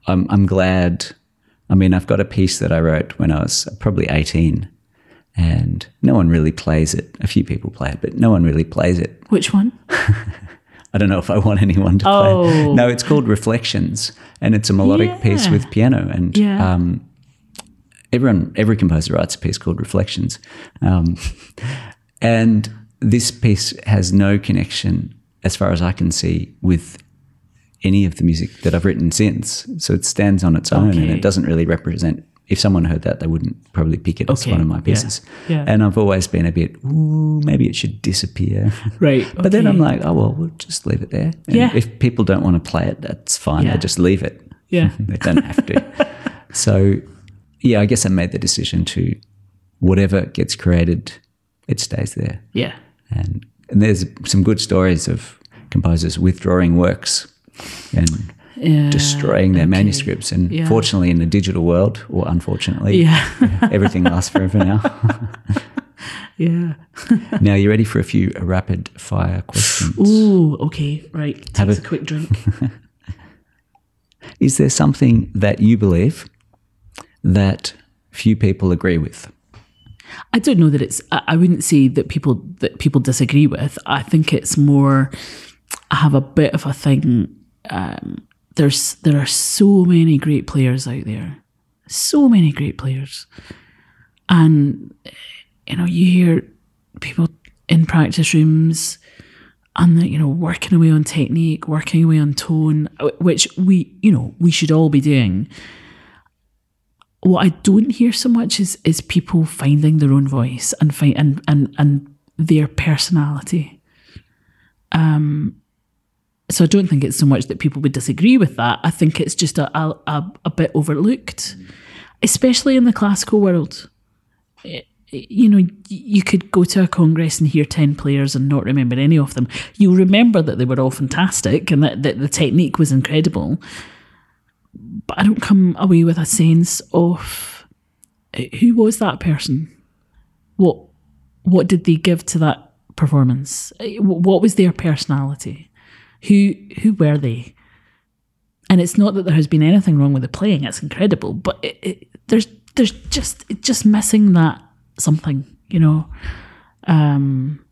I'm I'm glad. I mean, I've got a piece that I wrote when I was probably 18, and no one really plays it. A few people play it, but no one really plays it. which one? (laughs) I don't know if I want anyone to Oh. play. It. No, it's called Reflections, and it's a melodic piece with piano, and Yeah. um, everyone, every composer writes a piece called Reflections, um, (laughs) and this piece has no connection, as far as I can see, with any of the music that I've written since. So it stands on its own, and it doesn't really represent. If someone heard that, they wouldn't probably pick it as one of my pieces. yeah. And I've always been a bit, ooh, maybe it should disappear. (laughs) Right. But then. I'm like, oh well, we'll just leave it there. And Yeah. If people don't want to play it, that's fine. Yeah. They just leave it. Yeah. (laughs) they don't have to. (laughs) so, yeah, I guess I made the decision to whatever gets created, it stays there. yeah. And, and there's some good stories of composers withdrawing works and Yeah. destroying their okay. manuscripts. And Yeah. fortunately, in the digital world, or unfortunately, Yeah. (laughs) everything lasts forever now. (laughs) yeah. (laughs) now, you ready for a few rapid fire questions? Ooh, okay. Right. Have Take a- a quick drink. Is there something that you believe that few people agree with? I don't know that it's. I I wouldn't say that people that people disagree with. I think it's more. I have a bit of a thing. Um, there's there are so many great players out there, so many great players, and you know you hear people in practice rooms and the, you know working away on technique, working away on tone, which we you know we should all be doing. What I don't hear so much is is people finding their own voice and find and and and their personality. Um, so I don't think it's so much that people would disagree with that. I think it's just a a, a, bit overlooked, especially in the classical world. It- you know, you could go to a congress and hear 10 players and not remember any of them. You'll remember that they were all fantastic and that, that the technique was incredible but I don't come away with a sense of uh, who was that person? What what did they give to that performance? What was their personality? Who who were they? And it's not that there has been anything wrong with the playing; it's incredible. But it, it, there's there's just just missing that something, you know. Um,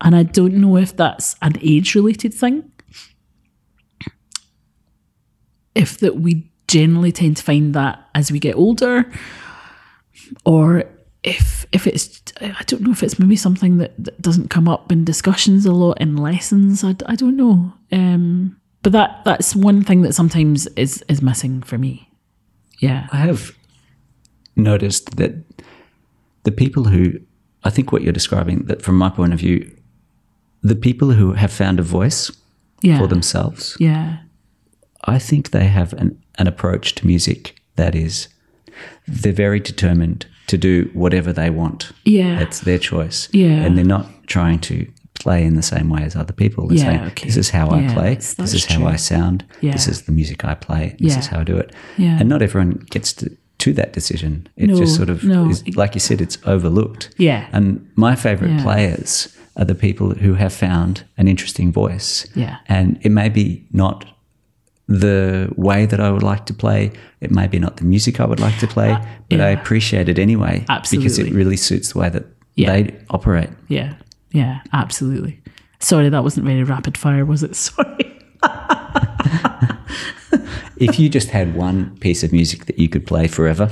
and I don't know if that's an age related thing if that we generally tend to find that as we get older or if if it's I don't know if it's maybe something that, that doesn't come up in discussions a lot in lessons. I, I don't know. Um, but that that's one thing that sometimes is is missing for me. Yeah. I have noticed that the people who, I think what you're describing, that from my point of view, the people who have found a voice yeah. for themselves, yeah. I think they have an, an approach to music that is, they're very determined to do whatever they want. Yeah. It's their choice. Yeah. And they're not trying to play in the same way as other people. They're Yeah, saying, okay. this is how I play. This is how. I sound. Yeah. This is the music I play. This Yeah. is how I do it. Yeah. And not everyone gets to, to that decision. It No, just sort of, no. is, like you said, it's overlooked. Yeah. And my favorite Yeah. players are the people who have found an interesting voice. Yeah. And it may be not the way that I would like to play. It may be not the music I would like to play, but I Uh, appreciate it anyway Absolutely. because it really suits the way that Yeah. they operate. yeah yeah absolutely sorry that wasn't very rapid fire was it (laughs) sorry (laughs) If you just had one piece of music that you could play forever,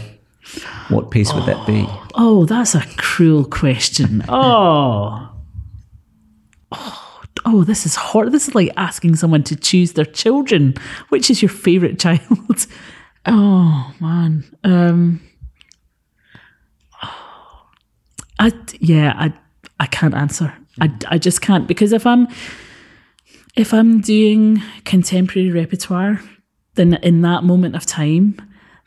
what piece would that be? Oh, that's a cruel question. (laughs) Oh. Oh, this is hard. This is like asking someone to choose their children. Which is your favorite (laughs) child? Oh, man. Um (sighs) I yeah, I I can't answer. I, I just can't because if I'm if I'm doing contemporary repertoire, then in that moment of time,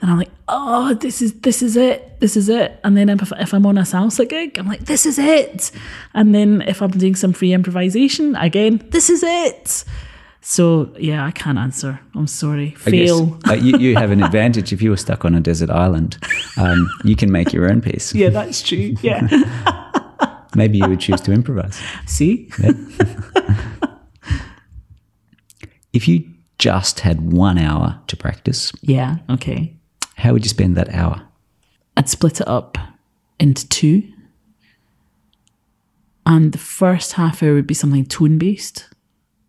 then I'm like, oh, this is this is it, this is it. And then if, if I'm on a salsa gig, I'm like, this is it. And then if I'm doing some free improvisation, again, this is it. So yeah, I can't answer. I'm sorry. I guess, Fail. uh, you, you have an advantage if you were stuck on a desert island. Um, you can make your own piece. Yeah, that's true. Yeah. (laughs) Maybe you would choose to improvise. See? (laughs) If you just had one hour to practice, Yeah. Okay. How would you spend that hour? I'd split it up into two. And the first half hour would be something tone based.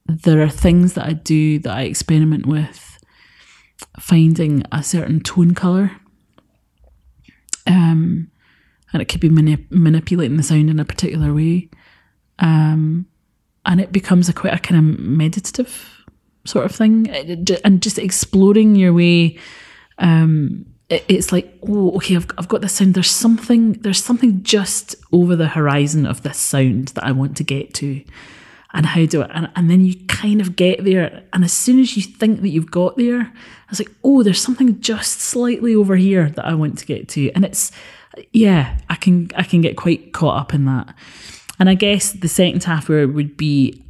There are things that I do that I experiment with, finding a certain tone colour um, and it could be manip- manipulating the sound in a particular way, um, and it becomes a quite a kind of meditative sort of thing, and just exploring your way. Um, it, it's like, oh, okay, I've, I've got this sound. There's something. There's something just over the horizon of this sound that I want to get to and how do I, and, and then you kind of get there. And as soon as you think that you've got there, it's like, oh, there's something just slightly over here that I want to get to. And it's, yeah, I can, I can get quite caught up in that. And I guess the second half where would be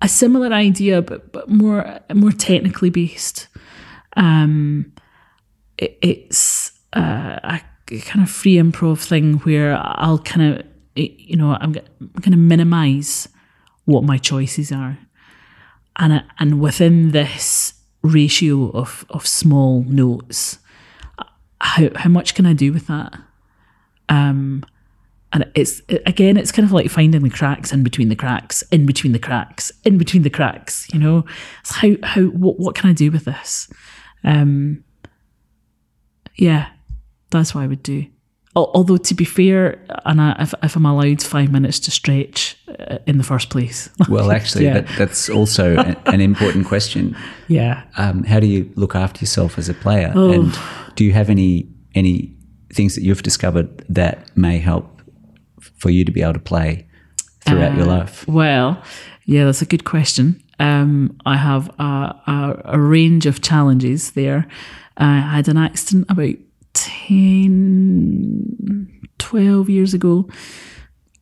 a similar idea, but, but more, more technically based. Um, it, it's uh, a kind of free improv thing where I'll kind of, you know, I'm, going to minimize what my choices are. And, and within this ratio of, of small notes, how, how much can I do with that? Um, and it's again, it's kind of like finding the cracks in between the cracks, in between the cracks, in between the cracks. You know, it's how how what what can I do with this? Um, yeah, that's what I would do. Although to be fair, and I, if, if I'm allowed five minutes to stretch uh, in the first place. (laughs) Well, actually, yeah. that, that's also an important question. (laughs) Yeah. Um, how do you look after yourself as a player? Oh. And do you have any any things that you've discovered that may help for you to be able to play throughout uh, your life? Well, yeah, that's a good question. Um, I have a, a, a, range of challenges there. I had an accident about 10, 12 years ago.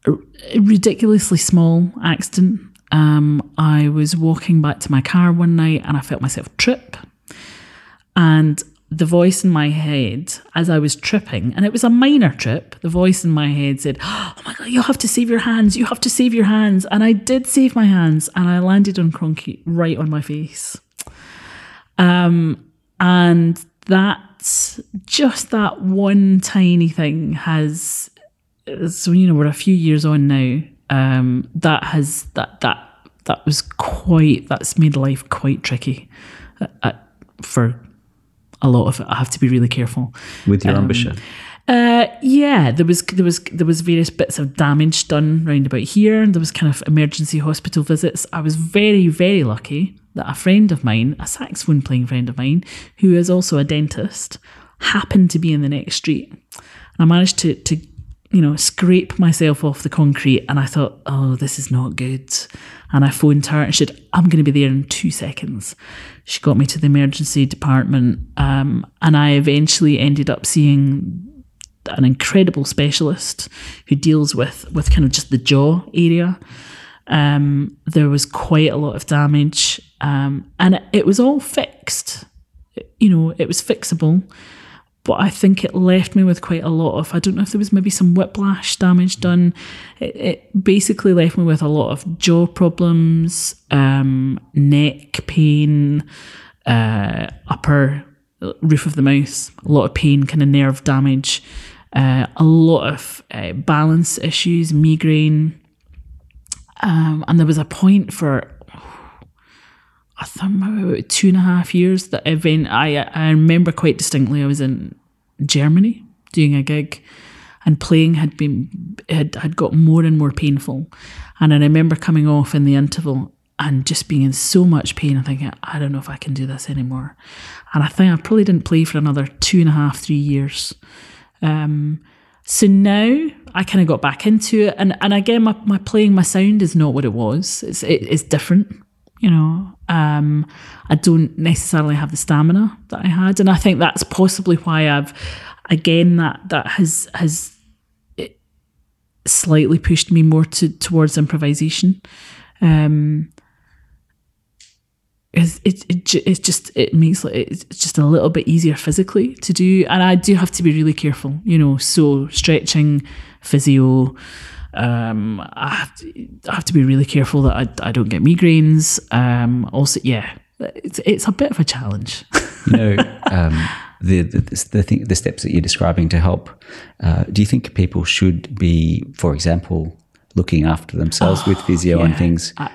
A ridiculously small accident. Um, I was walking back to my car one night and I felt myself trip. And the voice in my head as I was tripping, and it was a minor trip, the voice in my head said, Oh my God, you have to save your hands. You have to save your hands. And I did save my hands and I landed on concrete right on my face. Um, and that just that one tiny thing has so you know we're a few years on now um, that has that that that was quite that's made life quite tricky uh, uh, for a lot of it i have to be really careful with your um, ambition uh, yeah, there was there was there was various bits of damage done round about here. There was kind of emergency hospital visits. I was very very lucky that a friend of mine, a saxophone playing friend of mine, who is also a dentist, happened to be in the next street. And I managed to, to you know, scrape myself off the concrete and I thought, oh, this is not good. And I phoned her and said, I'm going to be there in two seconds. She got me to the emergency department um, and I eventually ended up seeing an incredible specialist who deals with, with kind of just the jaw area. Um, there was quite a lot of damage um, and it, it was all fixed. You know, it was fixable but I think it left me with quite a lot of. I don't know if there was maybe some whiplash damage done. It, it basically left me with a lot of jaw problems, um, neck pain, uh, upper roof of the mouth, a lot of pain, kind of nerve damage, uh, a lot of uh, balance issues, migraine. Um, and there was a point for I think about two and a half years that event. I I remember quite distinctly. I was in Germany doing a gig, and playing had been had had got more and more painful. And I remember coming off in the interval and just being in so much pain and thinking, I don't know if I can do this anymore. And I think I probably didn't play for another two and a half, three years. Um, so now I kind of got back into it, and and again, my, my playing, my sound is not what it was. It's it, it's different you know? Um, i don't necessarily have the stamina that i had. And i think that's possibly why i've again that that has has slightly pushed me more to towards improvisation. Um it, it, it, it just it makes it, it's just a little bit easier physically to do. And i do have to be really careful you know? So stretching physio um, I have, to, I have to be really careful that I, I don't get migraines. Um, also, yeah, it's it's a bit of a challenge. (laughs) you know, um, the the the, thing, the steps that you're describing to help. Uh, do you think people should be, for example, looking after themselves with physio and things Uh,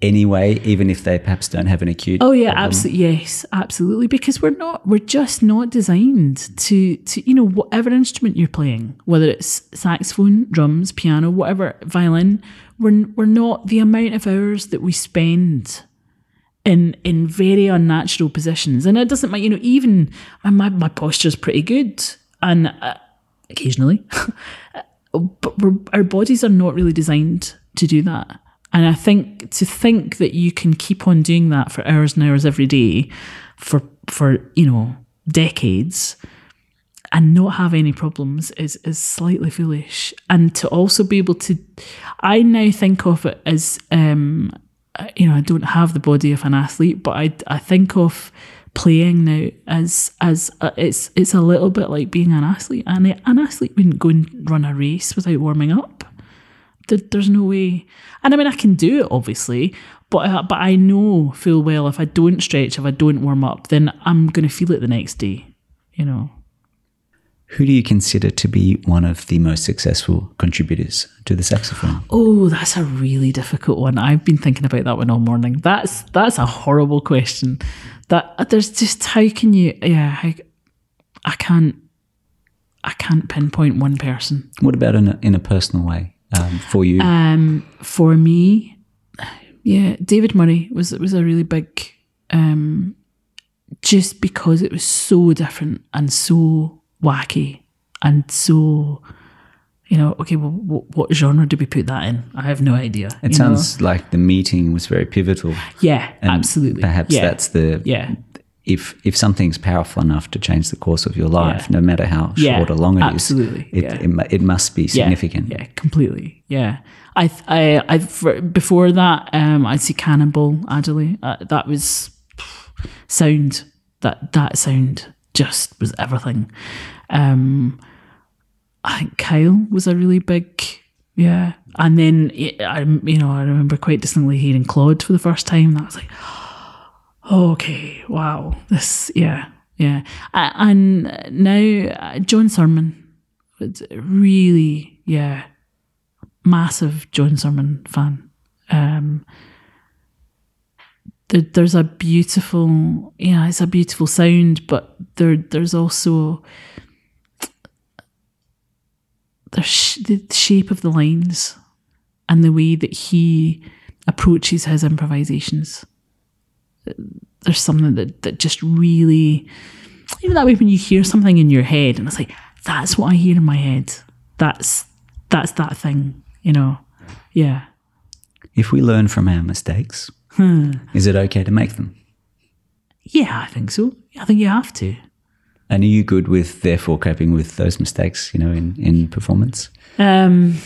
anyway, even if they perhaps don't have an acute. Oh yeah, absolutely. Yes, absolutely. Because we're not, we're just not designed to, to you know, whatever instrument you're playing, whether it's saxophone, drums, piano, whatever, violin. We're we're not the amount of hours that we spend in in very unnatural positions, and it doesn't matter. You know, even my my posture's pretty good, and uh, occasionally, (laughs) but our bodies are not really designed to do that. And I think to think that you can keep on doing that for hours and hours every day for for you know decades and not have any problems is is slightly foolish. And to also be able to, I now think of it as um, uh, you know I don't have the body of an athlete, but I I think of playing now as as uh, it's it's a little bit like being an athlete, and an athlete wouldn't go and run a race without warming up. There, there's no way, and I mean I can do it obviously, but uh, but I know full well if I don't stretch, if I don't warm up, then I'm going to feel it the next day. You know. Who do you consider to be one of the most successful contributors to the saxophone? Oh, that's a really difficult one. I've been thinking about that one all morning. That's that's a horrible question. That there's just how can you? Yeah, I, I can't. I can't pinpoint one person. What about in a, in a personal way um, for you? Um, for me, yeah, David Murray was was a really big, um, just because it was so different and so wacky and so, you know, okay, well, what, what genre do we put that in? I have no idea. it you know? sounds like the meeting was very pivotal. yeah, absolutely. Perhaps yeah. that's the yeah, if if something's powerful enough to change the course of your life, Yeah. no matter how Yeah, short or long it is, absolutely, it, yeah. it, mu- it must be significant. Yeah, completely. Yeah, I, I, I before that, um, I'd see Cannonball Adderley. Uh, that was sound. That that sound just was everything. Um, I think Kyle was a really big, yeah. And then I, you know, I remember quite distinctly hearing Claude for the first time. That was like, (gasps) okay, wow, this, yeah, yeah. And now uh, John Surman, really, yeah, massive John Surman fan. Um, there, there's a beautiful, yeah, it's a beautiful sound, but there, there's also the, sh- the shape of the lines and the way that he approaches his improvisations. There's something that, that just really, even that way when you hear something in your head and it's like, that's what I hear in my head. That's that's that thing, you know. Yeah. If we learn from our mistakes, Hmm. is it okay to make them? Yeah, I think so. I think you have to. And are you good with therefore coping with those mistakes, you know, in, in performance? Um,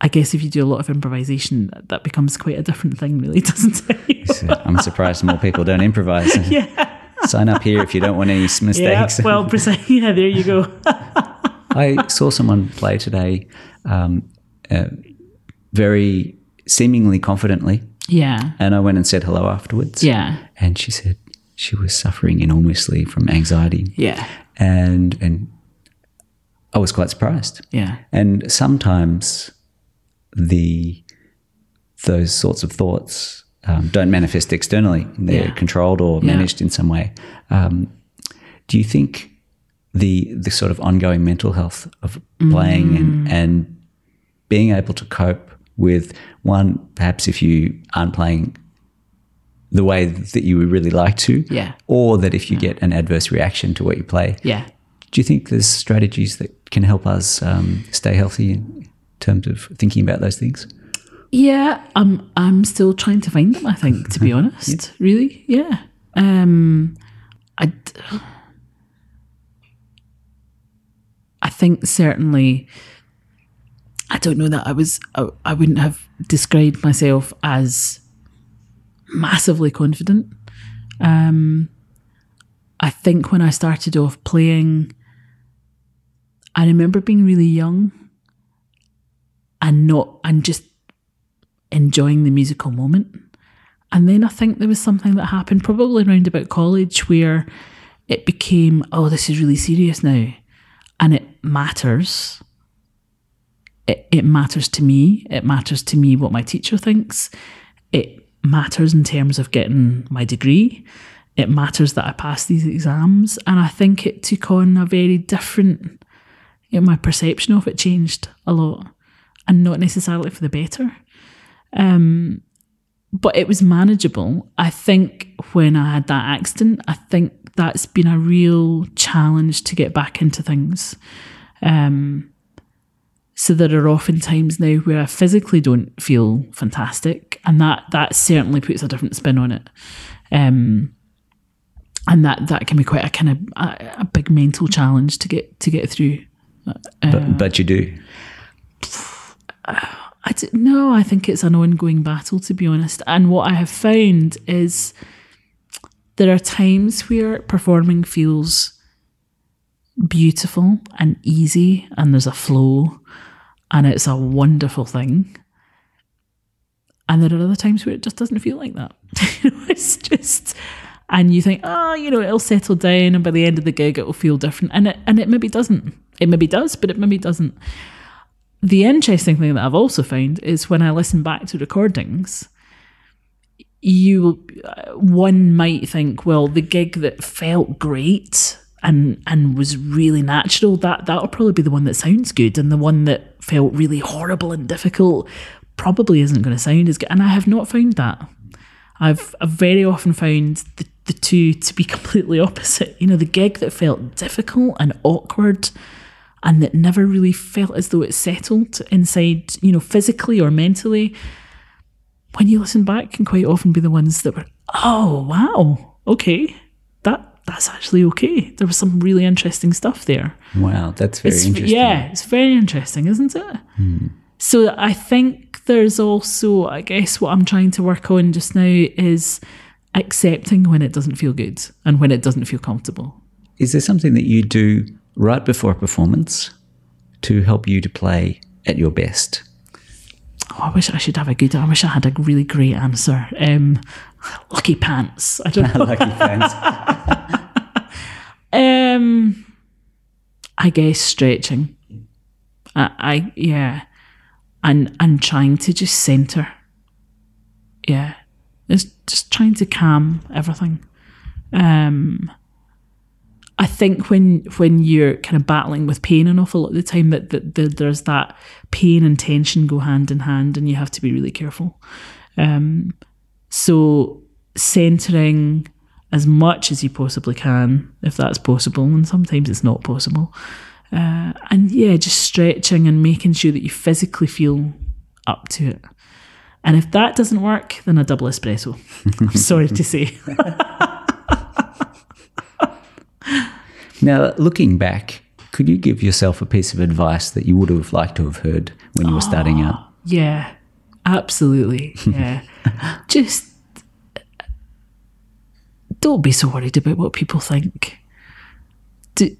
I guess if you do a lot of improvisation, that, that becomes quite a different thing, really, (laughs) doesn't it? I'm surprised more people don't improvise. (laughs) yeah. Sign up here if you don't want any s- Yeah. mistakes. (laughs) Well, precise. Yeah. There you go. I saw someone play today um, uh, very seemingly confidently, yeah. and I went and said hello afterwards. Yeah. And she said she was suffering enormously from anxiety. Yeah. And, and I was quite surprised. Yeah. And sometimes the those sorts of thoughts um, don't manifest externally; they're Yeah. controlled or Yeah. managed in some way. Um, do you think the the sort of ongoing mental health of playing Mm. and and being able to cope with one, perhaps if you aren't playing the way that you would really like to, Yeah. or that if you get an adverse reaction to what you play, Yeah. do you think there's strategies that can help us um, stay healthy in terms of thinking about those things? Yeah, I'm I'm still trying to find them, I think, to be (laughs) honest. Really? Yeah. Um I d- I think certainly I don't know that I was I, I wouldn't have described myself as massively confident. Um I think when I started off playing I remember being really young and not and just enjoying the musical moment. And then I think there was something that happened probably around about college where it became, oh, this is really serious now. And it matters it, it matters to me. It matters to me what my teacher thinks. It matters in terms of getting my degree. It matters that I pass these exams. And I think it took on a very different, you know, my perception of it changed a lot and not necessarily for the better. Um, but it was manageable. I think when I had that accident, I think that's been a real challenge to get back into things. Um, so there are often times now where I physically don't feel fantastic, and that that certainly puts a different spin on it. Um, and that that can be quite a kind of a, a big mental challenge to get to get through. Uh, but, but you do. (sighs) I d- no, I think it's an ongoing battle, to be honest. And what I have found is there are times where performing feels beautiful and easy, and there's a flow, and it's a wonderful thing. And there are other times where it just doesn't feel like that. (laughs) it's just, and you think, oh, you know, it'll settle down, and by the end of the gig, it will feel different, and it and it maybe doesn't. It maybe does, but it maybe doesn't. The interesting thing that I've also found is when I listen back to recordings, you uh, one might think, well, the gig that felt great and and was really natural, that that'll probably be the one that sounds good, and the one that felt really horrible and difficult probably isn't going to sound as good. And I have not found that. I've, I've very often found the, the two to be (laughs) completely opposite. You know, the gig that felt difficult and awkward and that never really felt as though it settled inside, you know, physically or mentally, when you listen back, can quite often be the ones that were, oh wow, okay, that's actually okay. There was some really interesting stuff there. Wow, that's very it's, interesting. Yeah, it's very interesting, isn't it? Hmm. So I think there's also, I guess, what I'm trying to work on just now is accepting when it doesn't feel good and when it doesn't feel comfortable. Is there something that you do right before a performance to help you to play at your best? Oh, I wish I should have a good. I wish I had a really great answer. Um, lucky pants. I don't (laughs) know. Lucky pants. (laughs) um, I guess stretching. I, I yeah, and and trying to just center. Yeah, it's just trying to calm everything. Um, I think when when you're kind of battling with pain an awful lot of the time that, that, that there's that pain and tension go hand in hand and you have to be really careful. Um, so centering as much as you possibly can, if that's possible, and sometimes it's not possible. Uh, and yeah, just stretching and making sure that you physically feel up to it. And if that doesn't work, then a double espresso. I'm (laughs) sorry to say. (laughs) Now, looking back, could you give yourself a piece of advice that you would have liked to have heard when you were starting out? Yeah, absolutely. Yeah. (laughs) Just don't be so worried about what people think. Do,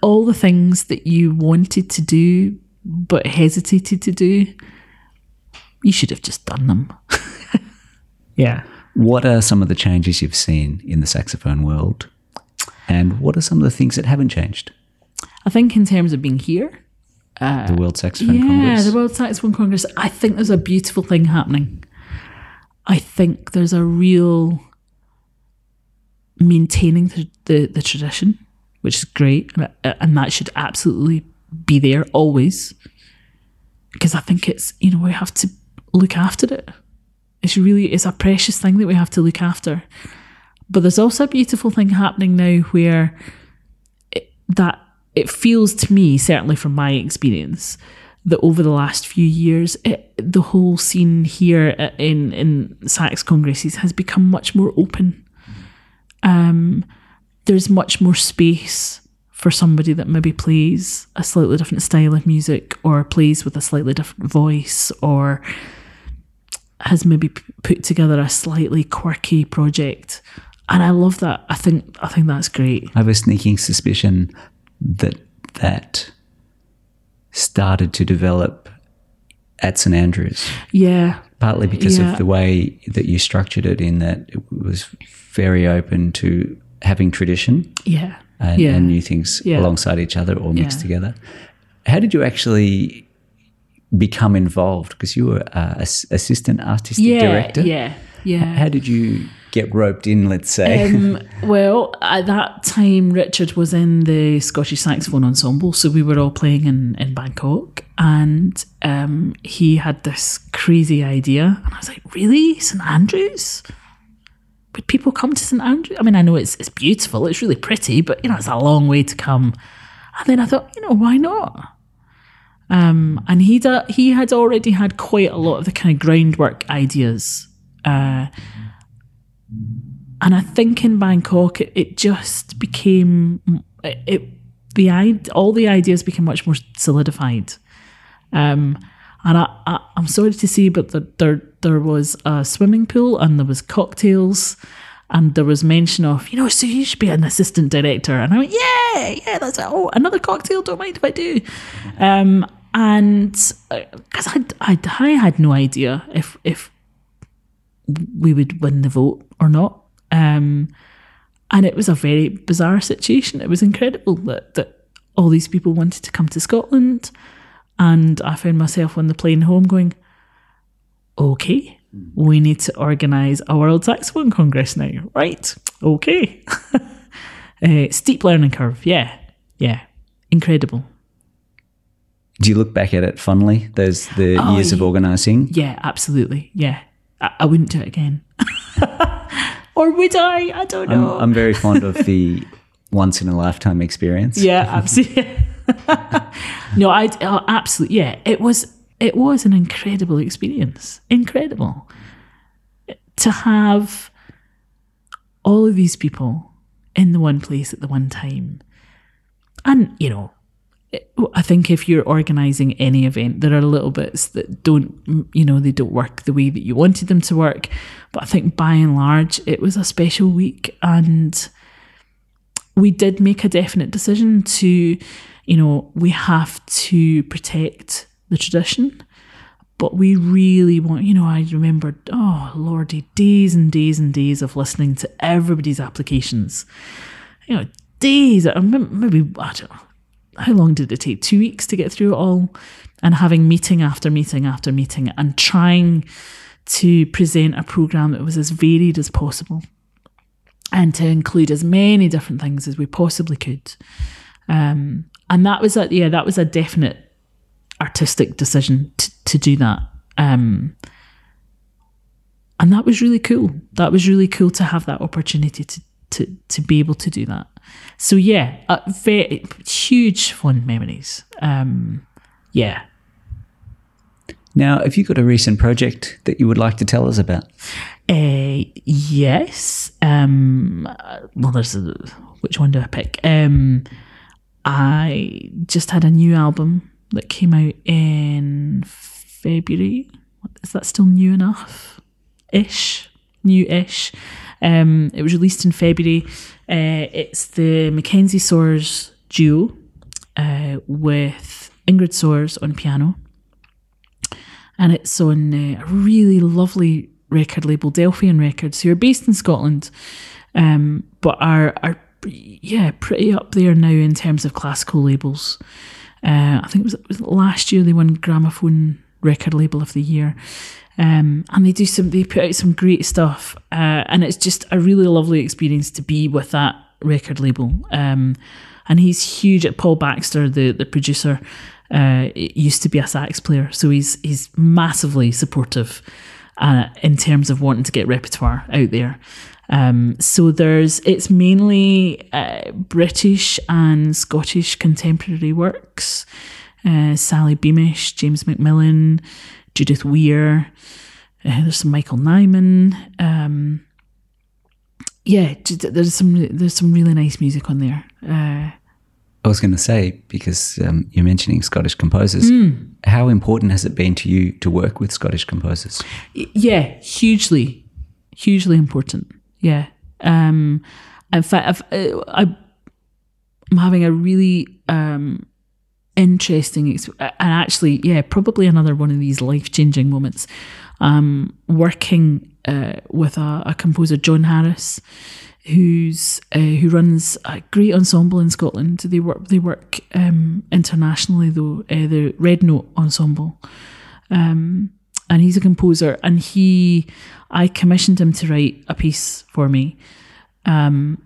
all the things that you wanted to do but hesitated to do, you should have just done them. (laughs) yeah. What are some of the changes you've seen in the saxophone world? And what are some of the things that haven't changed? I think in terms of being here, uh, the World Saxophone yeah, Congress. Yeah, the World Saxophone Congress. I think there's a beautiful thing happening. I think there's a real maintaining the, the, the tradition, which is great, and, uh, and that should absolutely be there always. Because I think it's you know we have to look after it. It's really it's a precious thing that we have to look after. But there's also a beautiful thing happening now where it, that it feels to me, certainly from my experience, that over the last few years, it, the whole scene here uh, in in sax congresses has become much more open. Um, there's much more space for somebody that maybe plays a slightly different style of music or plays with a slightly different voice or has maybe p- put together a slightly quirky project and I love that. I think I think that's great. I have a sneaking suspicion that that started to develop at St Andrews. Yeah. Partly because Yeah. of the way that you structured it, in that it was very open to having tradition Yeah. and, yeah. and new things Yeah. alongside each other or mixed together. How did you actually become involved? Because you were uh, assistant artistic yeah, director. yeah, yeah. How did you get roped in? Let's say. Um, (laughs) well, at that time, Richard was in the Scottish Saxophone Ensemble, so we were all playing in, in Bangkok, and um, he had this crazy idea, and I was like, "Really, St Andrews? Would people come to St Andrews? I mean, I know it's it's beautiful, it's really pretty, but you know, it's a long way to come." And then I thought, you know, why not? Um, and he da- he had already had quite a lot of the kind of groundwork ideas. Uh, and I think in Bangkok, it, it just became it, it the all the ideas became much more solidified. Um, and I, I'm sorry to see, but the, there there was a swimming pool and there was cocktails. And there was mention of, you know, so you should be an assistant director. And I went, yeah, yeah, that's it. Oh, another cocktail. Don't mind if I do. Um, and because I, I, I had no idea if if we would win the vote or not. Um, and it was a very bizarre situation. It was incredible that, that all these people wanted to come to Scotland. And I found myself on the plane home going, okay, we need to organise a World Saxophone Congress now. Right, okay. (laughs) uh, steep learning curve, yeah, yeah, incredible. Do you look back at it fondly? Those the Oh, years of organising. Yeah, absolutely. Yeah. I, I wouldn't do it again. (laughs) or would I? I don't I'm, know. I'm very fond of the (laughs) once in a lifetime experience. yeah, absolutely. (laughs) no, I uh, absolutely. Yeah, it was it was an incredible experience. Incredible to have all of these people in the one place at the one time, and you know. I think if you're organising any event, there are little bits that don't, you know, they don't work the way that you wanted them to work. But I think by and large, it was a special week, and we did make a definite decision to, you know, we have to protect the tradition. But we really want, you know, I remembered, oh, lordy, days and days and days of listening to everybody's applications. You know, days, maybe, I don't know, how long did it take? Two weeks to get through it all? And having meeting after meeting after meeting and trying to present a program that was as varied as possible and to include as many different things as we possibly could. Um, and that was a yeah, that was a definite artistic decision to, to do that. Um, and that was really cool. That was really cool to have that opportunity to to to be able to do that. So yeah, uh, very huge fond memories. Um, yeah. Now, have you got a recent project that you would like to tell us about? Uh, yes. Um, well, there's a, which one do I pick? Um, I just had a new album that came out in February. Is that still new enough? Ish, new ish. Um, it was released in February. Uh, it's the McKenzie Sawers duo uh, with Ingrid Sawers on piano and it's on uh, a really lovely record label, Delphian Records, who are based in Scotland, um, but are are yeah pretty up there now in terms of classical labels. Uh, I think it was, it was last year they won Gramophone Record Label of the Year. Um, and they do some, they put out some great stuff, uh, and it's just a really lovely experience to be with that record label. Um, and he's huge at Paul Baxter, the the producer. Uh, used to be a sax player, so he's he's massively supportive uh, in terms of wanting to get repertoire out there. Um, so there's it's mainly uh, British and Scottish contemporary works. Uh, Sally Beamish, James MacMillan, Judith Weir. Uh, there's some Michael Nyman. Um, yeah, there's some there's some really nice music on there. Uh, I was going to say, because um, you're mentioning Scottish composers, how important has it been to you to work with Scottish composers? Yeah, hugely, hugely important. Yeah. Um, in fact, I've, uh, I, I'm having a really um, interesting, and actually, yeah, probably another one of these life changing moments. Um, working uh, with a, a composer, John Harris, who's uh, who runs a great ensemble in Scotland. They work they work um, internationally though. Uh, the Red Note Ensemble, um, and he's a composer. And he, I commissioned him to write a piece for me, um,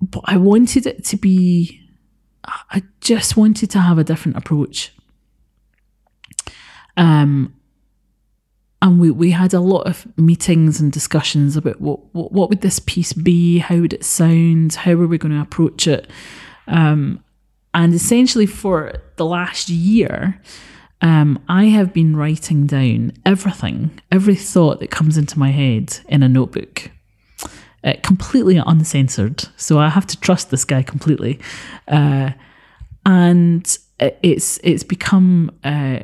but I wanted it to be. I just wanted to have a different approach. Um, and we, we had a lot of meetings and discussions about what, what, what would this piece be, how would it sound, how were we going to approach it, um, and essentially for the last year, um, I have been writing down everything, every thought that comes into my head in a notebook, uh, completely uncensored. So I have to trust this guy completely, uh, and it's it's become. Uh,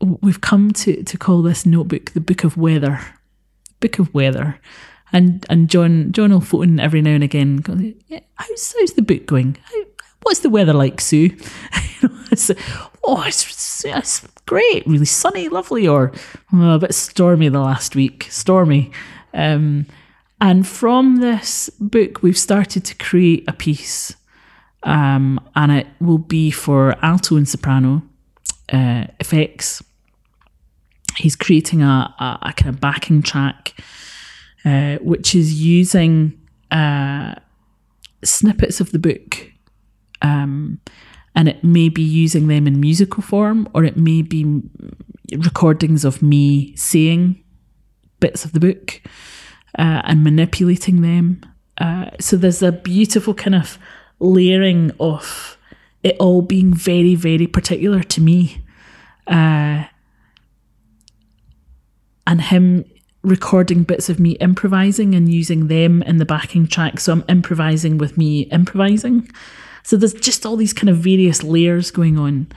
we've come to, to call this notebook the Book of Weather. Book of Weather. And and John John will phone every now and again. Yeah, how's, how's the book going? How, what's the weather like, Sue? (laughs) it's, oh, it's, it's great, really sunny, lovely, or oh, a bit stormy the last week, stormy. Um, and from this book, we've started to create a piece, um, and it will be for alto and soprano uh, effects he's creating a, a, a kind of backing track, uh, which is using uh, snippets of the book. Um, and it may be using them in musical form, or it may be recordings of me saying bits of the book uh, and manipulating them. Uh, so there's a beautiful kind of layering of it all being very, very particular to me. Uh, and him recording bits of me improvising and using them in the backing track. So I'm improvising with me improvising. So there's just all these kind of various layers going on.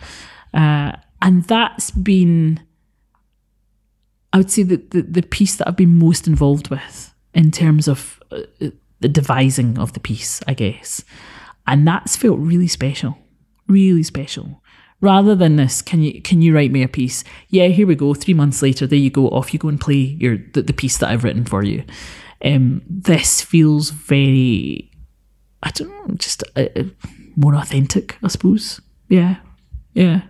Uh, and that's been, I would say, the, the, the, piece that I've been most involved with in terms of uh, the devising of the piece, I guess. And that's felt really special, really special. Rather than this can you can you write me a piece? Yeah here we go. Three months later there you go. Off you go and play your the, the piece that i've written for you. Um, this feels very i don't know just uh, uh, more authentic i suppose. Yeah yeah.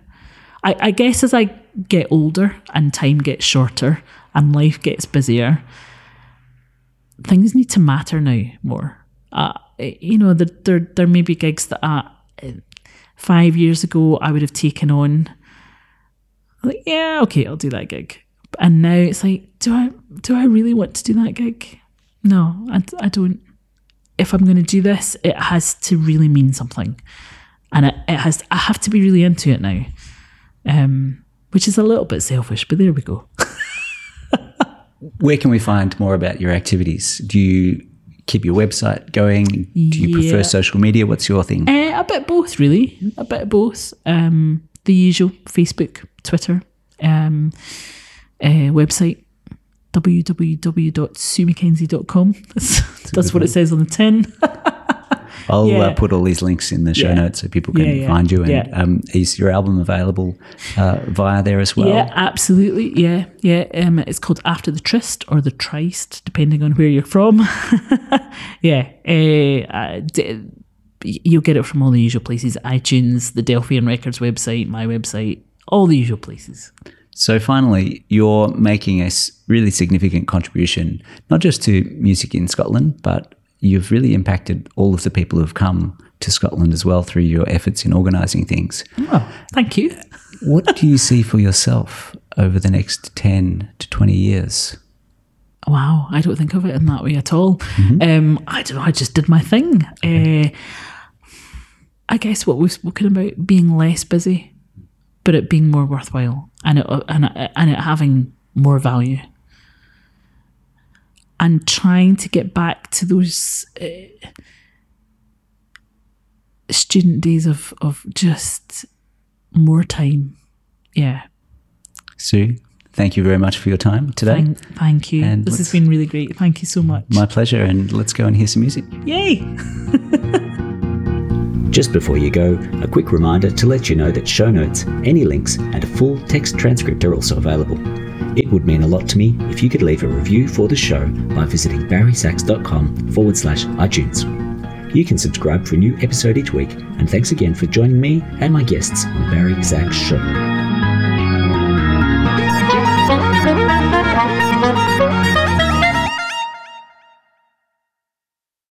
I, I guess as i get older and time gets shorter and life gets busier things need to matter now more uh, you know there, there, there may be gigs that uh, five years ago, I would have taken on, like, yeah, okay, I'll do that gig. And now it's like, do I do I really want to do that gig? No, I, I don't. If I'm going to do this, it has to really mean something, and it, it has. I have to be really into it now, um, which is a little bit selfish, but there we go. (laughs) Where can we find more about your activities? Do you keep your website going? Do you yeah. prefer social media? What's your thing? Uh, a bit both, really. A bit of both. Um, the usual Facebook, Twitter, um, uh, website www.suemckenzie.com. That's, (laughs) that's what it says on the tin. (laughs) I'll uh, yeah. uh, put all these links in the show yeah. notes so people can yeah, find you. And um, is your album available uh, via there as well? Yeah, absolutely. Yeah, yeah. Um, it's called After the Tryst or the Tryst, depending on where you're from. (laughs) yeah. Uh, d- you'll get it from all the usual places iTunes, the Delphian Records website, my website, all the usual places. So finally, you're making a really significant contribution, not just to music in Scotland, but you've really impacted all of the people who've come to Scotland as well through your efforts in organising things. Oh, thank you. what do you see for yourself over the next 10 to 20 years? Wow, I don't think of it in that way at all. Mm-hmm. Um, I don't know, I just did my thing. Okay. Uh, I guess what we've spoken about being less busy, but it being more worthwhile and it, and it, and it having more value and trying to get back to those uh, student days of, of just more time. Yeah. Sue, thank you very much for your time today. Thank, thank you. And this has been really great. Thank you so much. My pleasure. And let's go and hear some music. Yay! (laughs) Just before you go, a quick reminder to let you know that show notes, any links, and a full text transcript are also available. It would mean a lot to me if you could leave a review for the show by visiting barrysax.com forward slash iTunes. You can subscribe for a new episode each week, and thanks again for joining me and my guests on Barry Sax Show.